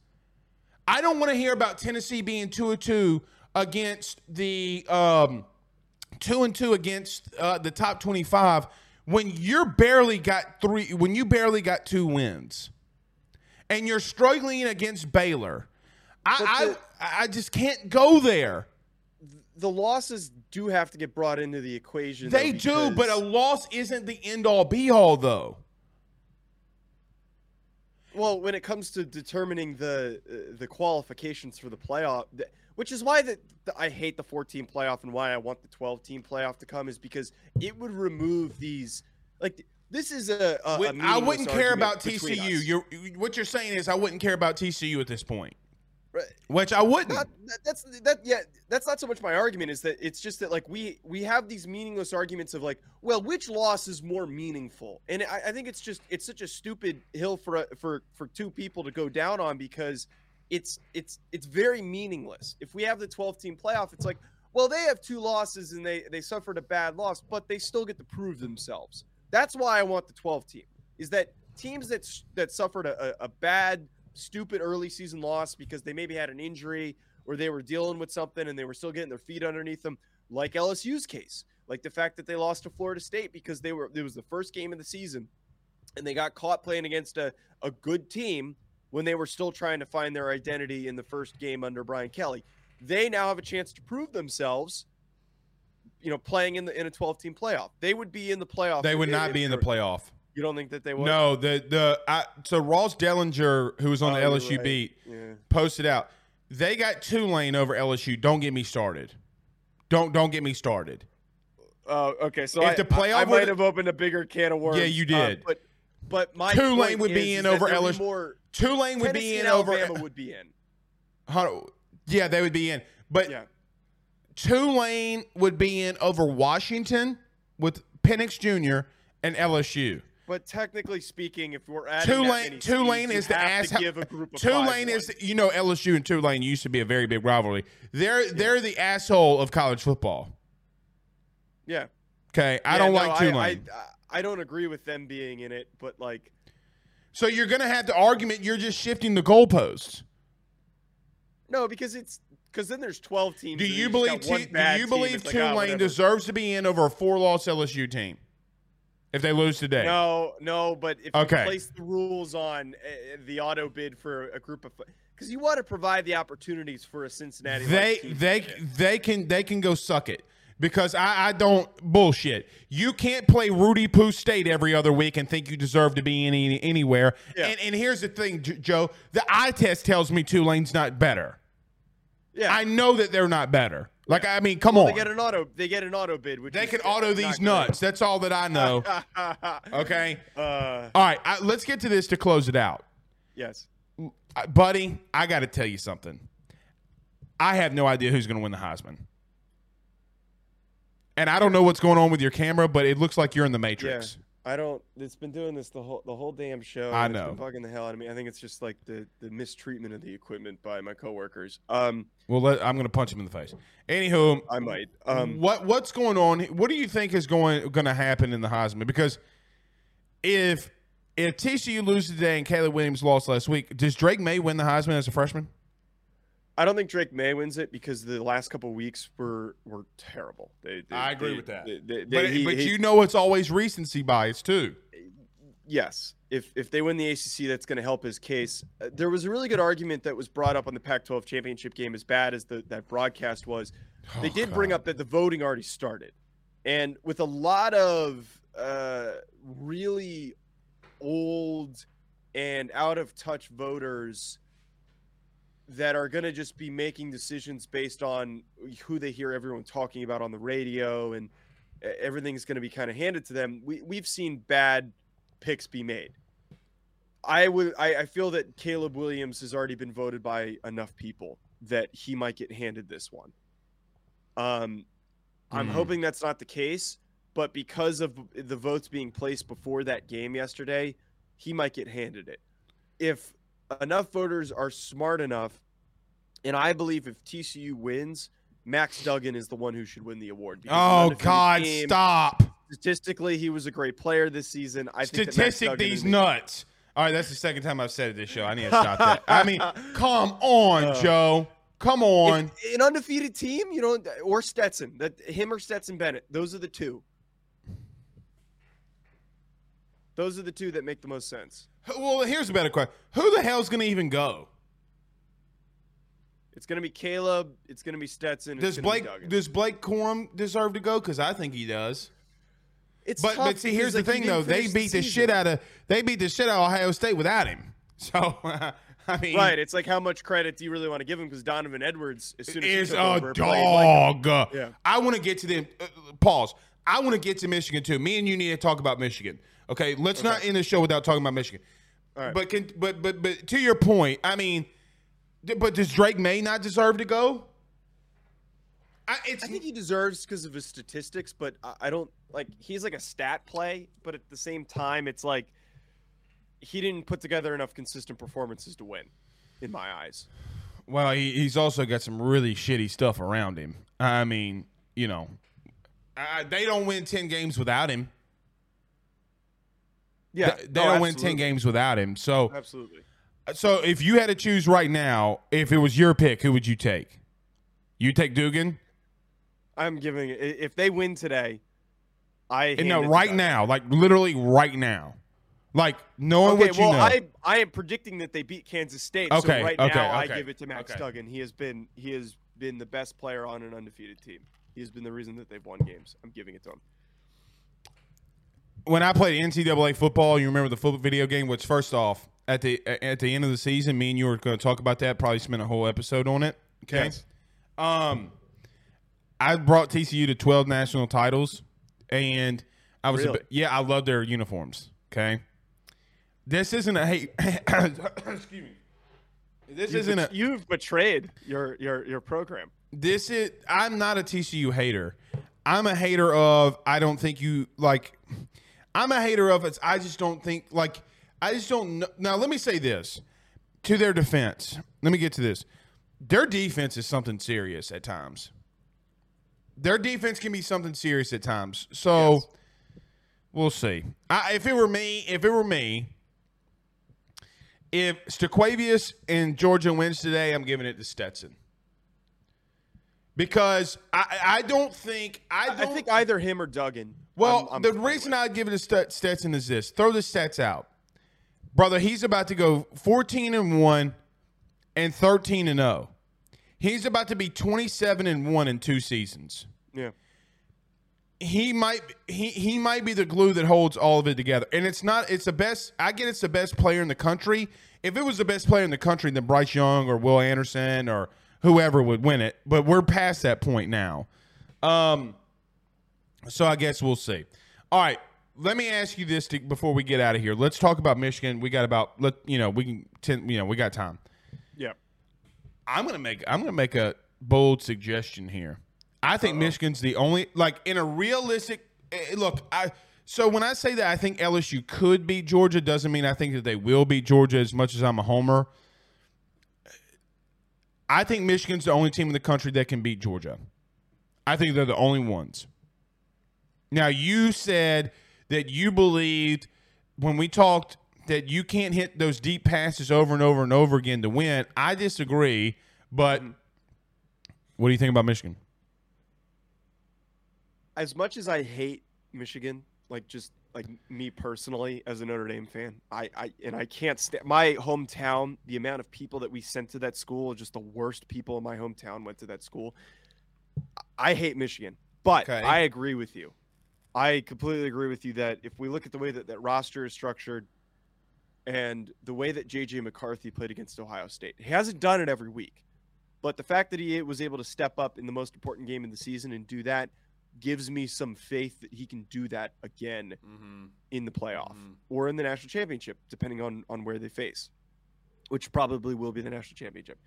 I don't want to hear about Tennessee being two and two against the um, two and two against uh, the top twenty five when you're barely got three when you barely got two wins, and you're struggling against Baylor. I I, I just can't go there. The losses do have to get brought into the equation. though, They do, but a loss isn't the end all be all, though. Well, when it comes to determining the uh, the qualifications for the playoff, th- which is why the, the- I hate the 14 playoff and why I want the 12 team playoff to come is because it would remove these like this is a, a, a I wouldn't care about TCU. You're, what you're saying is I wouldn't care about TCU at this point. Which I wouldn't. Not, that's that. Yeah, that's not so much my argument. Is that it's just that like we we have these meaningless arguments of like, well, which loss is more meaningful? And I, I think it's just it's such a stupid hill for a- for for two people to go down on because it's it's it's very meaningless. If we have the 12 team playoff, it's like, well, they have two losses and they they suffered a bad loss, but they still get to prove themselves. That's why I want the 12 team. Is that teams that that suffered a, a a bad, stupid early season loss because they maybe had an injury or they were dealing with something and they were still getting their feet underneath them, like LSU's case, like the fact that they lost to Florida State because they were it was the first game of the season and they got caught playing against a, a good team when they were still trying to find their identity in the first game under Brian Kelly. They now have a chance to prove themselves, you know, playing in the in a 12 team playoff. They would be in the playoff. They would not be in the playoff. You don't think that they would? No, the the I, so Ross Dellenger, who was on Oh, the LSU right. beat, Yeah. posted out. They got Tulane over LSU. Don't get me started. Don't don't get me started. Oh, okay. So If I, the playoff I, I might have opened a bigger can of worms. Yeah, you uh, did. but but my Tulane would be in over LSU. More, Tulane would Tennessee be in over. Alabama would be in. Yeah, they would be in. But Yeah. Tulane would be in over Washington with Penix Jr. and LSU. But technically speaking, if we're adding Tulane, Tulane is the have ass. give a group of Tulane is, one. you know, LSU and Tulane used to be a very big rivalry. They're they're the asshole of college football. yeah. Okay, I Yeah, don't no, like Tulane. I, I don't agree with them being in it, but like, so you're gonna have the argument. You're just shifting the goalposts. no, because it's because then there's 12 teams. Do you believe? Tu- do you believe like, ah, Tulane deserves to be in over a four-loss LSU team if they lose today? No, no, but if Okay. you place the rules on uh, the auto bid for a group of, because you want to provide the opportunities for a Cincinnati. they they they can they can go suck it because I, I don't bullshit. You can't play Rudy Poo State every other week and think you deserve to be any anywhere. Yeah. And and here's the thing, Joe. The eye test tells me Tulane's not better. yeah, I know that they're not better. Like I mean, come Well, on. they get an auto. They get an auto bid, which They can auto these nuts. That's all that I know. Okay. uh, All right. I, let's get to this to close it out. yes. Buddy, I got to tell you something. I have no idea who's going to win the Heisman. And I don't know what's going on with your camera, but it looks like you're in the Matrix. I don't. It's been doing this the whole the whole damn show. I know. It's been bugging the hell out of me. I think it's just like the the mistreatment of the equipment by my coworkers. Um, Well, let, I'm going to punch him in the face. Anywho, I might. Um, what what's going on? What do you think is going to happen in the Heisman? Because if if TCU loses today and Caleb Williams lost last week, does Drake Maye win the Heisman as a freshman? I don't think Drake Maye wins it because the last couple weeks were were terrible. They, they- I agree they- with that. But, he- but he- you know it's always recency bias too. yes, if if they win the ACC, that's going to help his case. Uh, there was a really good argument that was brought up on the Pac-12 championship game, as bad as the that broadcast was. They Oh, did bring up that the voting already started, and with a lot of uh, really old and out of touch voters that are going to just be making decisions based on who they hear everyone talking about on the radio and everything's going to be kind of handed to them we, we've seen bad picks be made. I would I, I feel that caleb williams has already been voted by enough people that he might get handed this one. Um i'm Hmm. hoping that's not the case but because of the votes being placed before that game yesterday he might get handed it. If enough voters are smart enough, and I believe if TCU wins, Max Duggan is the one who should win the award. Oh God, team, stop! Statistically, he was a great player this season. I think Statistic these nuts. All right, that's the second time I've said it this show. I need to stop that. I mean, come on, uh, Joe. Come on. An undefeated team, you know, or Stetson, that him or Stetson Bennett, those are the two. Those are the two that make the most sense. Well, here's a better question: Who the hell's going to even go? It's going to be Caleb. It's going to be Stetson. Does Blake does Blake Corum deserve to go? Because I think he does. It's But but see, here's the thing though: they beat the, season. shit out of they beat the shit out of Ohio State without him. So I mean, Right. It's like how much credit do you really want to give him? Because Donovan Edwards, as soon as he is took a over, played like dog. Yeah. I want to get to them. Uh, pause. I want to get to Michigan too. Me and you need to talk about Michigan. Okay, let's not end the show without talking about Michigan. All right. But can, but but but to your point, I mean, But does Drake Maye not deserve to go? I, it's I think he deserves because of his statistics, but I, I don't like he's like a stat play, but at the same time, it's like he didn't put together enough consistent performances to win, in my eyes. well, he, he's also got some really shitty stuff around him. I mean, you know, uh, they don't win ten games without him. Yeah, They, they don't win ten games without him. So, Absolutely. so if you had to choose right now, if it was your pick, who would you take? You take Duggan? I'm giving i- if they win today, I no, it right now, like literally right now, like knowing Okay, what you well, know. I I am predicting that they beat Kansas State. Okay, so right okay, now I give it to Max okay. Duggan. He has been he has been the best player on an undefeated team. He has been the reason that they've won games. I'm giving it to him. When I played NCAA football, you remember the football video game? Which first off, at the at the end of the season, me and you were going to talk about that. Probably spend a whole episode on it. Okay. Yes. Um, I brought TCU to twelve national titles, and I was a Really? bi- yeah, I love their uniforms. Okay. This isn't a hate. excuse me. This You've, isn't a. you've betrayed your your your program. this is I'm not a TCU hater. I'm a hater of I don't think you like I'm a hater of it's I just don't think like I just don't know. Now let me say this to their defense. Let me get to this. Their defense is something serious at times. Their defense can be something serious at times. So Yes. we'll see. I, if it were me, if it were me, if Staquavius and Georgia wins today, I'm giving it to Stetson because I, I don't think I I don't think either him or Duggan. Well, I'm- I'm the reason with. I'd give it to Stet- Stetson is this: throw the stats out, brother. He's about to go 14 and one and 13 and 0. He's about to be 27 and one in two seasons. yeah. He might he he might be the glue that holds all of it together. And it's not it's the best I get it's the best player in the country. If it was the best player in the country, then Bryce Young or Will Anderson or whoever would win it. But we're past that point now. Um so I guess we'll see. All right, let me ask you this to, before we get out of here. Let's talk about Michigan. We got about let you know we can ten, you know we got time. Yeah. I'm gonna make I'm gonna make a bold suggestion here. I think Michigan's the only like in a realistic eh, look. I so when I say that I think LSU could beat Georgia doesn't mean I think that they will beat Georgia as much as I'm a homer. I think Michigan's the only team in the country that can beat Georgia. I think they're the only ones. Now you said that you believed when we talked that you can't hit those deep passes over and over and over again to win. I disagree, but what do you think about Michigan? As much as I hate Michigan, like just like me personally as a Notre Dame fan, I, I and I can't stand my hometown. The amount of people that we sent to that school, just the worst people in my hometown went to that school. I hate Michigan, but Okay. I agree with you. I completely agree with you that if we look at the way that that roster is structured and the way that JJ McCarthy played against Ohio State, he hasn't done it every week. But the fact that he was able to step up in the most important game of the season and do that gives me some faith that he can do that again mm-hmm. in the playoff mm-hmm. or in the national championship, depending on on where they face, which probably will be the national championship.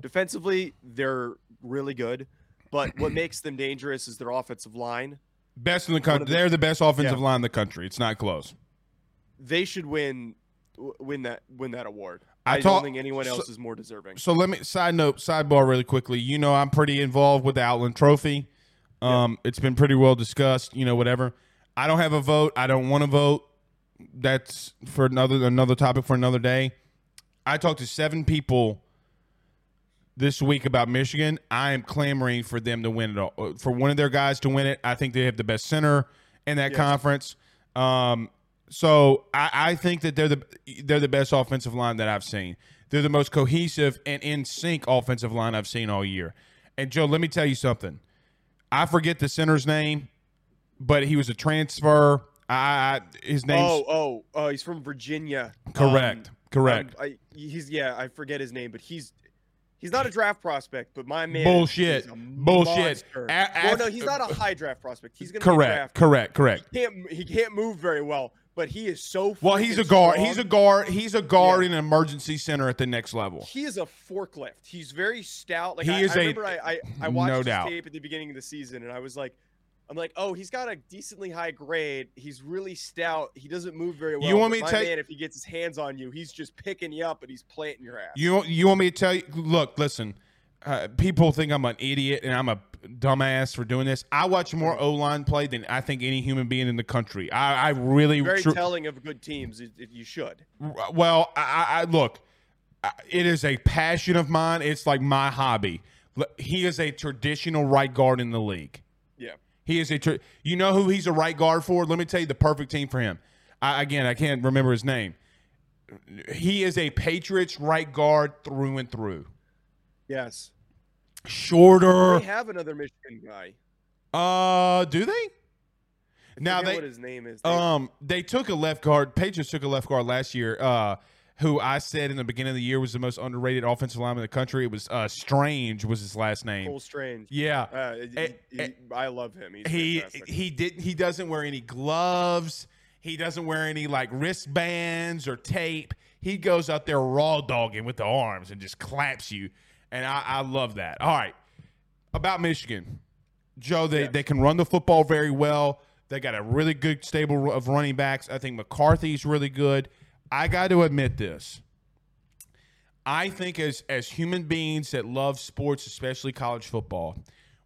Defensively, they're really good, but what makes them dangerous is their offensive line. Best in the country. the- They're the best offensive Yeah. line in the country. It's not close. They should win win that win that award. I I, talk- don't think anyone so- else is more deserving. So let me side note, sidebar really quickly. You know, I'm pretty involved with the Outland Trophy. Um, It's been pretty well discussed. You know, whatever. I don't have a vote. I don't want to vote. That's for another another topic for another day. I talked to seven people this week about Michigan. I am clamoring for them to win it all. For one of their guys to win it. I think they have the best center in that conference. Um, so I, I think that they're the they're the best offensive line that I've seen. They're the most cohesive and in sync offensive line I've seen all year. And Joe, let me tell you something. I forget the center's name, but he was a transfer. I, I his name. Oh, oh, oh, he's from Virginia. Correct. Um, Correct. um, I, he's yeah, I forget his name, but he's he's not a draft prospect, but my man. Bullshit. is a Bullshit. A- well, no, he's not a uh, high draft prospect. He's gonna correct. Be Correct. Correct. He can't he can't move very well, but he is so. Well, he's a guard. strong. He's a guard. He's a guard Yeah. in an emergency center at the next level. He is a forklift. He's very stout. Like He I, is I a- remember I, I, I watched no his doubt. tape at the beginning of the season, and I was like, I'm like, oh, he's got a decently high grade. He's really stout. He doesn't move very well. You want me to tell you- man, if he gets his hands on you, he's just picking you up and he's planting your ass. You you want me to tell you? Look, listen. Uh, people think I'm an idiot and I'm a dumbass for doing this. I watch more O line play than I think any human being in the country. I, I really very tru- telling of good teams. If you should. well. I I- look. It is a passion of mine. It's like my hobby. He is a traditional right guard in the league. He is a. Tr- you know who he's a right guard for? Let me tell you the perfect team for him. I, again, I can't remember his name. He is a Patriots right guard through and through. Yes. Shorter. They have another Michigan guy. Uh, do they? Now they what his name is. They- um they took a left guard. Patriots took a left guard last year. Uh, who I said in the beginning of the year was the most underrated offensive lineman in the country. It was uh Strange was his last name. Cole Strange. Yeah. Uh, he- Eh, he- eh, I love him. He's he fantastic. he didn't he doesn't wear any gloves. He doesn't wear any like wristbands or tape. He goes out there raw dogging with the arms and just claps you. And I, I love that. All right. About Michigan. Joe, they, Yes. they can run the football very well. They got a really good stable of running backs. I think McCarthy's really good. I got to admit this. I think as as human beings that love sports, especially college football,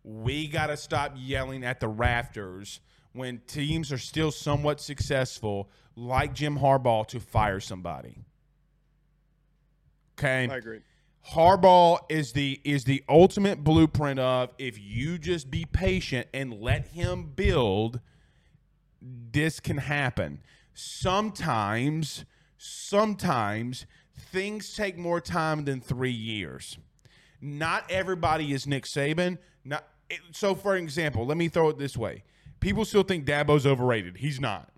we got to stop yelling at the rafters when teams are still somewhat successful, like Jim Harbaugh, to fire somebody. Okay. I agree. Harbaugh is the is the ultimate blueprint of if you just be patient and let him build, this can happen. Sometimes, sometimes things take more time than three years. Not everybody is Nick Saban. Not it- so. For example, let me throw it this way: people still think Dabo's overrated. He's not.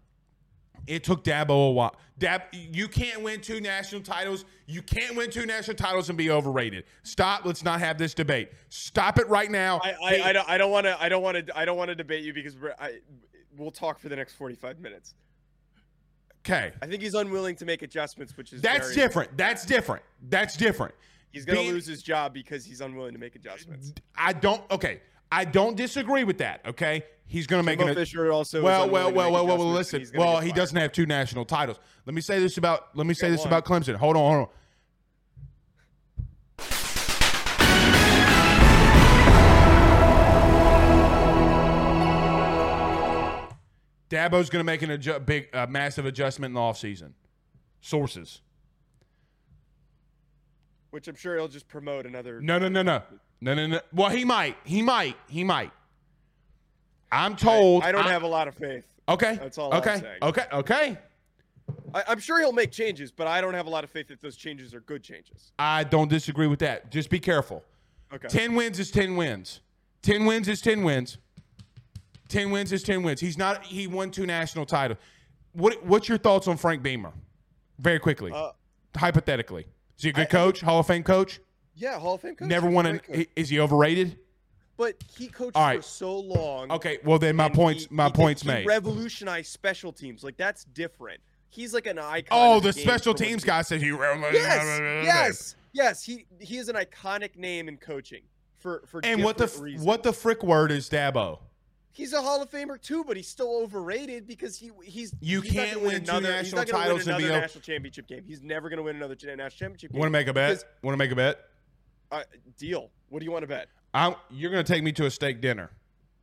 It took Dabo a while. Dab, you can't win two national titles. You can't win two national titles and be overrated. Stop. Let's not have this debate. Stop it right now. I, I, don't want to I don't want to I don't want to debate you because I we'll talk for the next 45 minutes. Okay. I think he's unwilling to make adjustments, which is That's very- different. That's different. That's different. He's gonna Being- lose his job because he's unwilling to make adjustments. I don't. Okay. I don't disagree with that. Okay. He's going to make Jimbo an. Fisher also. well, well, well, well, well, well. Listen. Well, he doesn't have two national titles. Let me say this about. Let me say this about Clemson. Hold on, hold on. Dabo's going to make an adju- big, uh, massive adjustment in the offseason. Sources. Which I'm sure he'll just promote another. No, no, no, no, no, no, no. Well, he might. He might. He might. I'm told. I don't I- have a lot of faith. Okay. That's all I'm Okay. Okay. Okay. I, I'm sure he'll make changes, but I don't have a lot of faith that those changes are good changes. I don't disagree with that. Just be careful. Okay. 10 wins is 10 wins. 10 wins is 10 wins. 10 wins is 10 wins. He's not he won two national titles. What what's your thoughts on Frank Beamer? Very quickly. Uh, Hypothetically. Is he a good I- coach? Hall of Fame coach? Yeah, Hall of Fame coach. Never won an coach. is he overrated? But he coached right. for so long. Okay, well then my points he- my he points he made. revolutionized special teams. Like that's different. He's like an icon. Oh, of the special teams guy said he Yes, yes, yes. He he is an iconic name in coaching for for. And what the reasons. what the frick word is Dabo? He's a Hall of Famer too, but he's still overrated because he he's You he's can't gonna win another, national titles win another national championship game. He's never going to win another national championship game. Want to make a bet? Want to make a bet? Uh, deal. What do you want to bet? I'm, you're going to take me to a steak dinner.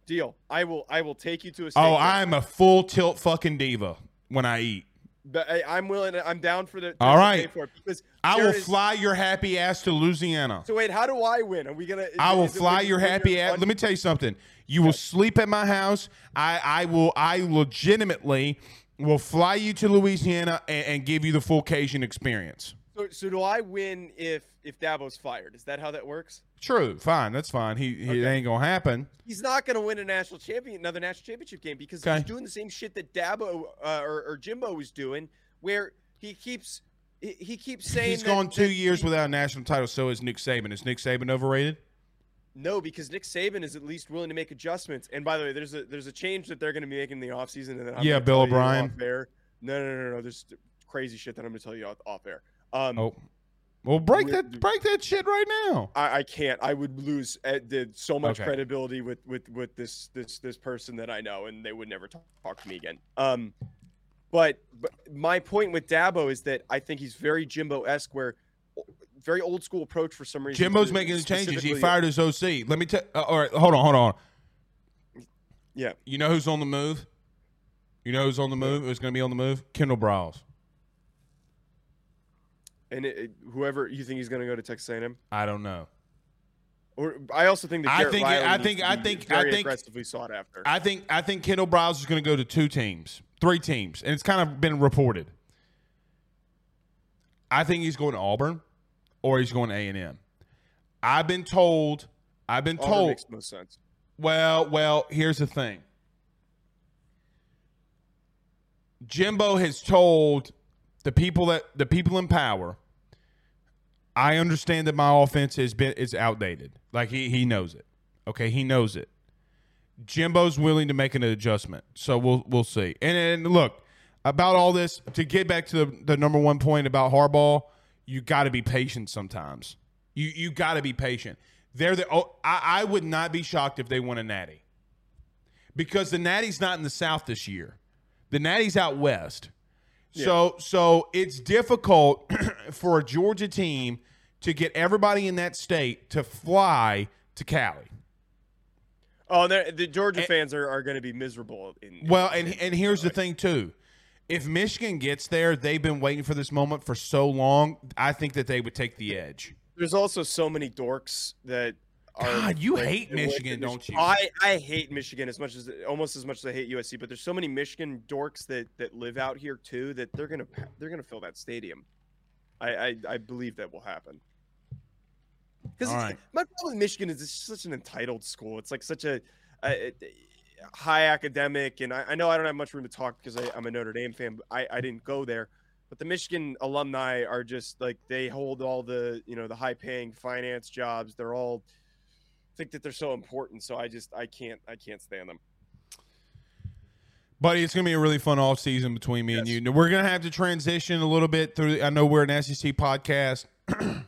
Deal. I will. I will take you to a. Oh, steak dinner. I'm a full tilt fucking diva when I eat. But I, I'm willing. I'm down for the. All right. pay For it I will is- fly your happy ass to Louisiana. So wait, how do I win? Are we gonna? I will fly your happy ass. Let me tell you something. You will sleep at my house. I, I will. I legitimately will fly you to Louisiana and, and give you the full Cajun experience. So, so do I win if if Dabo's fired? Is that how that works? True. Fine. That's fine. He, he it Okay. ain't gonna happen. He's not going to win a national champion, another national championship game because Okay. he's doing the same shit that Dabo uh, or, or Jimbo was doing, where he keeps he, he keeps saying He's that- gone two years he- without a national title. So is Nick Saban. Is Nick Saban overrated? No, because Nick Saban is at least willing to make adjustments. And by the way, there's a there's a change that they're going to be making in the offseason. And then I'm Yeah, Bill O'Brien. off air. no, no, no, no. There's crazy shit that I'm gonna tell you off, off air. Um, Oh, well, break that break that shit right now. I, I can't. I would lose uh, the, so much Okay. credibility with with with this this this person that I know, and they would never talk, talk to me again. Um, but, but my point with Dabo is that I think he's very Jimbo esque, where very old school approach for some reason. Jimbo's making the changes. He fired his OC. Let me tell. Uh, all right, hold on, hold on. Yeah, You know who's on the move? You know who's on the move? Who's going to be on the move? Kendall Browse. And it, it- whoever you think he's going to go to Texas A&M, I don't know. or I also think that I think- Riley I think- I think- I think- aggressively sought after. I think I think Kendal Briles is going to go to two teams, three teams, and it's kind of been reported. I think he's going to Auburn, or he's going to A and M. I've been told. I've been Auburn told. makes most sense. Well, well, here's the thing. Jimbo has told the people that the people in power. I understand that my offense has been is outdated. Like he he knows it. Okay, he knows it. Jimbo's willing to make an adjustment, so we'll we'll see. And, and look about all this to get back to the, the number one point about Harbaugh. You got to be patient sometimes. You you got to be patient. They're the. Oh, I, I would not be shocked if they won a natty, because the natty's not in the South this year. The natty's out west. So so it's difficult for a Georgia team to get everybody in that state to fly to Cali. Oh, the Georgia And- fans are, are going to be miserable. In, Well, and and here's the thing too. If Michigan gets there, they've been waiting for this moment for so long. I think that they would take the edge. There's also so many dorks that are. God, you like, hate to Michigan, don't you? I, I hate Michigan as much as almost as much as I hate USC. But there's so many Michigan dorks that that live out here too that they're gonna they're gonna fill that stadium. I I, I believe that will happen. Because right. my problem with Michigan is it's such an entitled school. It's like such a, a, a high academic, and I, I know I don't have much room to talk because I, I'm a Notre Dame fan. But I, I didn't go there, but the Michigan alumni are just like they hold all the you know the high paying finance jobs. They're all think that they're so important. So I just I can't I can't stand them. Buddy, it's gonna be a really fun off season between me and Yes. you. We're gonna have to transition a little bit through. I know we're an SEC podcast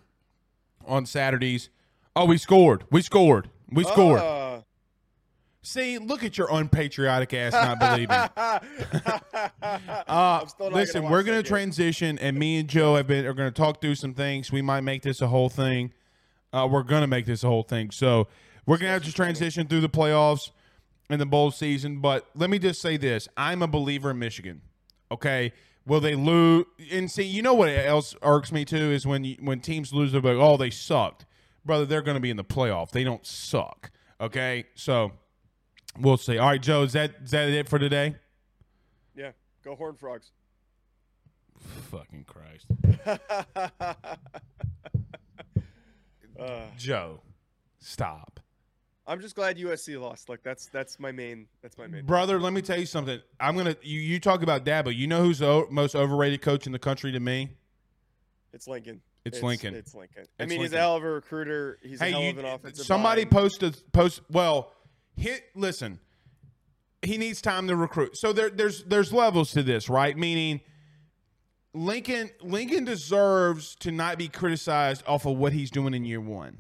on Saturdays. Oh, we scored. We scored. We scored. Uh, See, look at your unpatriotic ass not believing. Uh, I'm still not listen, gonna we're going to transition, and me and Joe have been are going to talk through some things. We might make this a whole thing. Uh, we're going to make this a whole thing. So we're going to have to transition through the playoffs and the bowl season. But let me just say this: I'm a believer in Michigan. Okay, will they lose? And see, you know what else irks me too is when you, when teams lose, they're like, "Oh, they sucked." Brother, they're going to be in the playoff. They don't suck. Okay, so we'll see. All right, Joe, is that is that it for today? Yeah, go Horn Frogs. Fucking Christ. Uh, Joe, stop. I'm just glad USC lost. Like that's that's my main that's my main. Brother, let me tell you something. I'm to you you talk about Dabo. You know who's the o- most overrated coach in the country to me? It's Lincoln. It's Lincoln. It's Lincoln. I It's mean, he's Lincoln. a hell of a recruiter. He's a hell Hey, of an you, offensive. somebody mind. posted post well, hit listen. He needs time to recruit. So there there's there's levels to this, right? Meaning Lincoln Lincoln deserves to not be criticized off of what he's doing in year 1.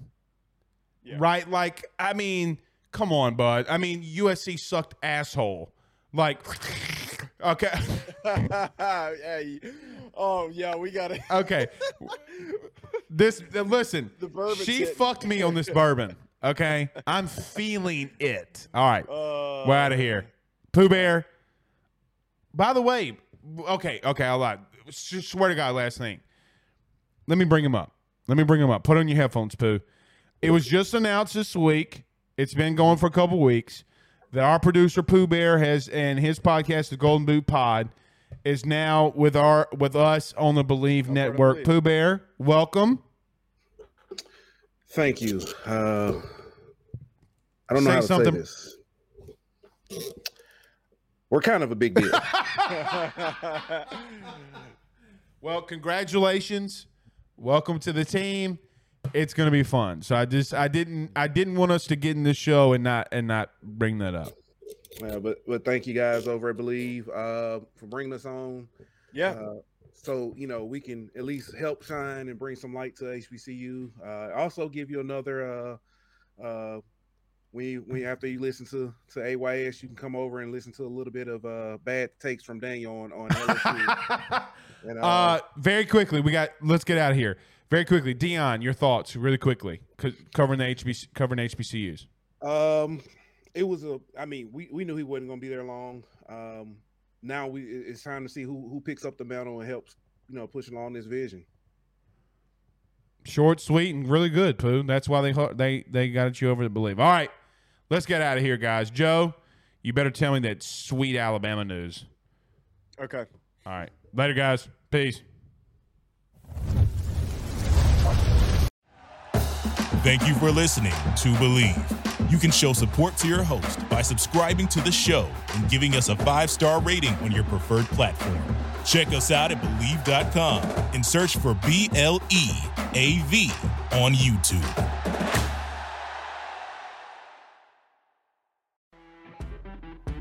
Yeah. Right? Like I mean, come on, bud. I mean, USC sucked asshole. Like okay. you- oh yeah, we got it. Okay. This listen. The bourbon's she hitting. fucked me on this bourbon. Okay, I'm feeling it. All right, Uh, we're out of here. Pooh Bear. By the way, okay, okay, I'll lie. S- Swear to God, last thing. Let me bring him up. Let me bring him up. Put on your headphones, Pooh. It was just announced this week. It's been going for a couple weeks that our producer Pooh Bear has and his podcast, the Golden Boot Pod, is now with our with us on the Bleav Network. Bleav. Pooh Bear, welcome. Thank you. Uh, I don't know how to something. say this. We're kind of a big deal. Well, congratulations. Welcome to the team. It's going to be fun. So I just I didn't I didn't want us to get in the show and not and not bring that up. Yeah, but but thank you guys over at Bleav uh, for bringing us on. Yeah. Uh, so you know we can at least help shine and bring some light to HBCU. Uh, also give you another. Uh, uh, when when after you listen to to AYS, you can come over and listen to a little bit of uh, bad takes from Daniel on on LSU. and, Uh, very quickly, we got. Let's get out of here. Very quickly, Deion, your thoughts, really quickly covering the HBC, covering HBCUs. Um, it was a. I mean, we, we knew he wasn't going to be there long. Um, now we it's time to see who who picks up the mantle and helps you know push along this vision. Short, sweet, and really good, Pooh. That's why they they they got you over to Bleav. All right, let's get out of here, guys. Joe, you better tell me that sweet Alabama news. Okay. All right, later, guys. Peace. Thank you for listening to Bleav. You can show support to your host by subscribing to the show and giving us a five star rating on your preferred platform. Check us out at Bleav.com and search for B L E A V on YouTube.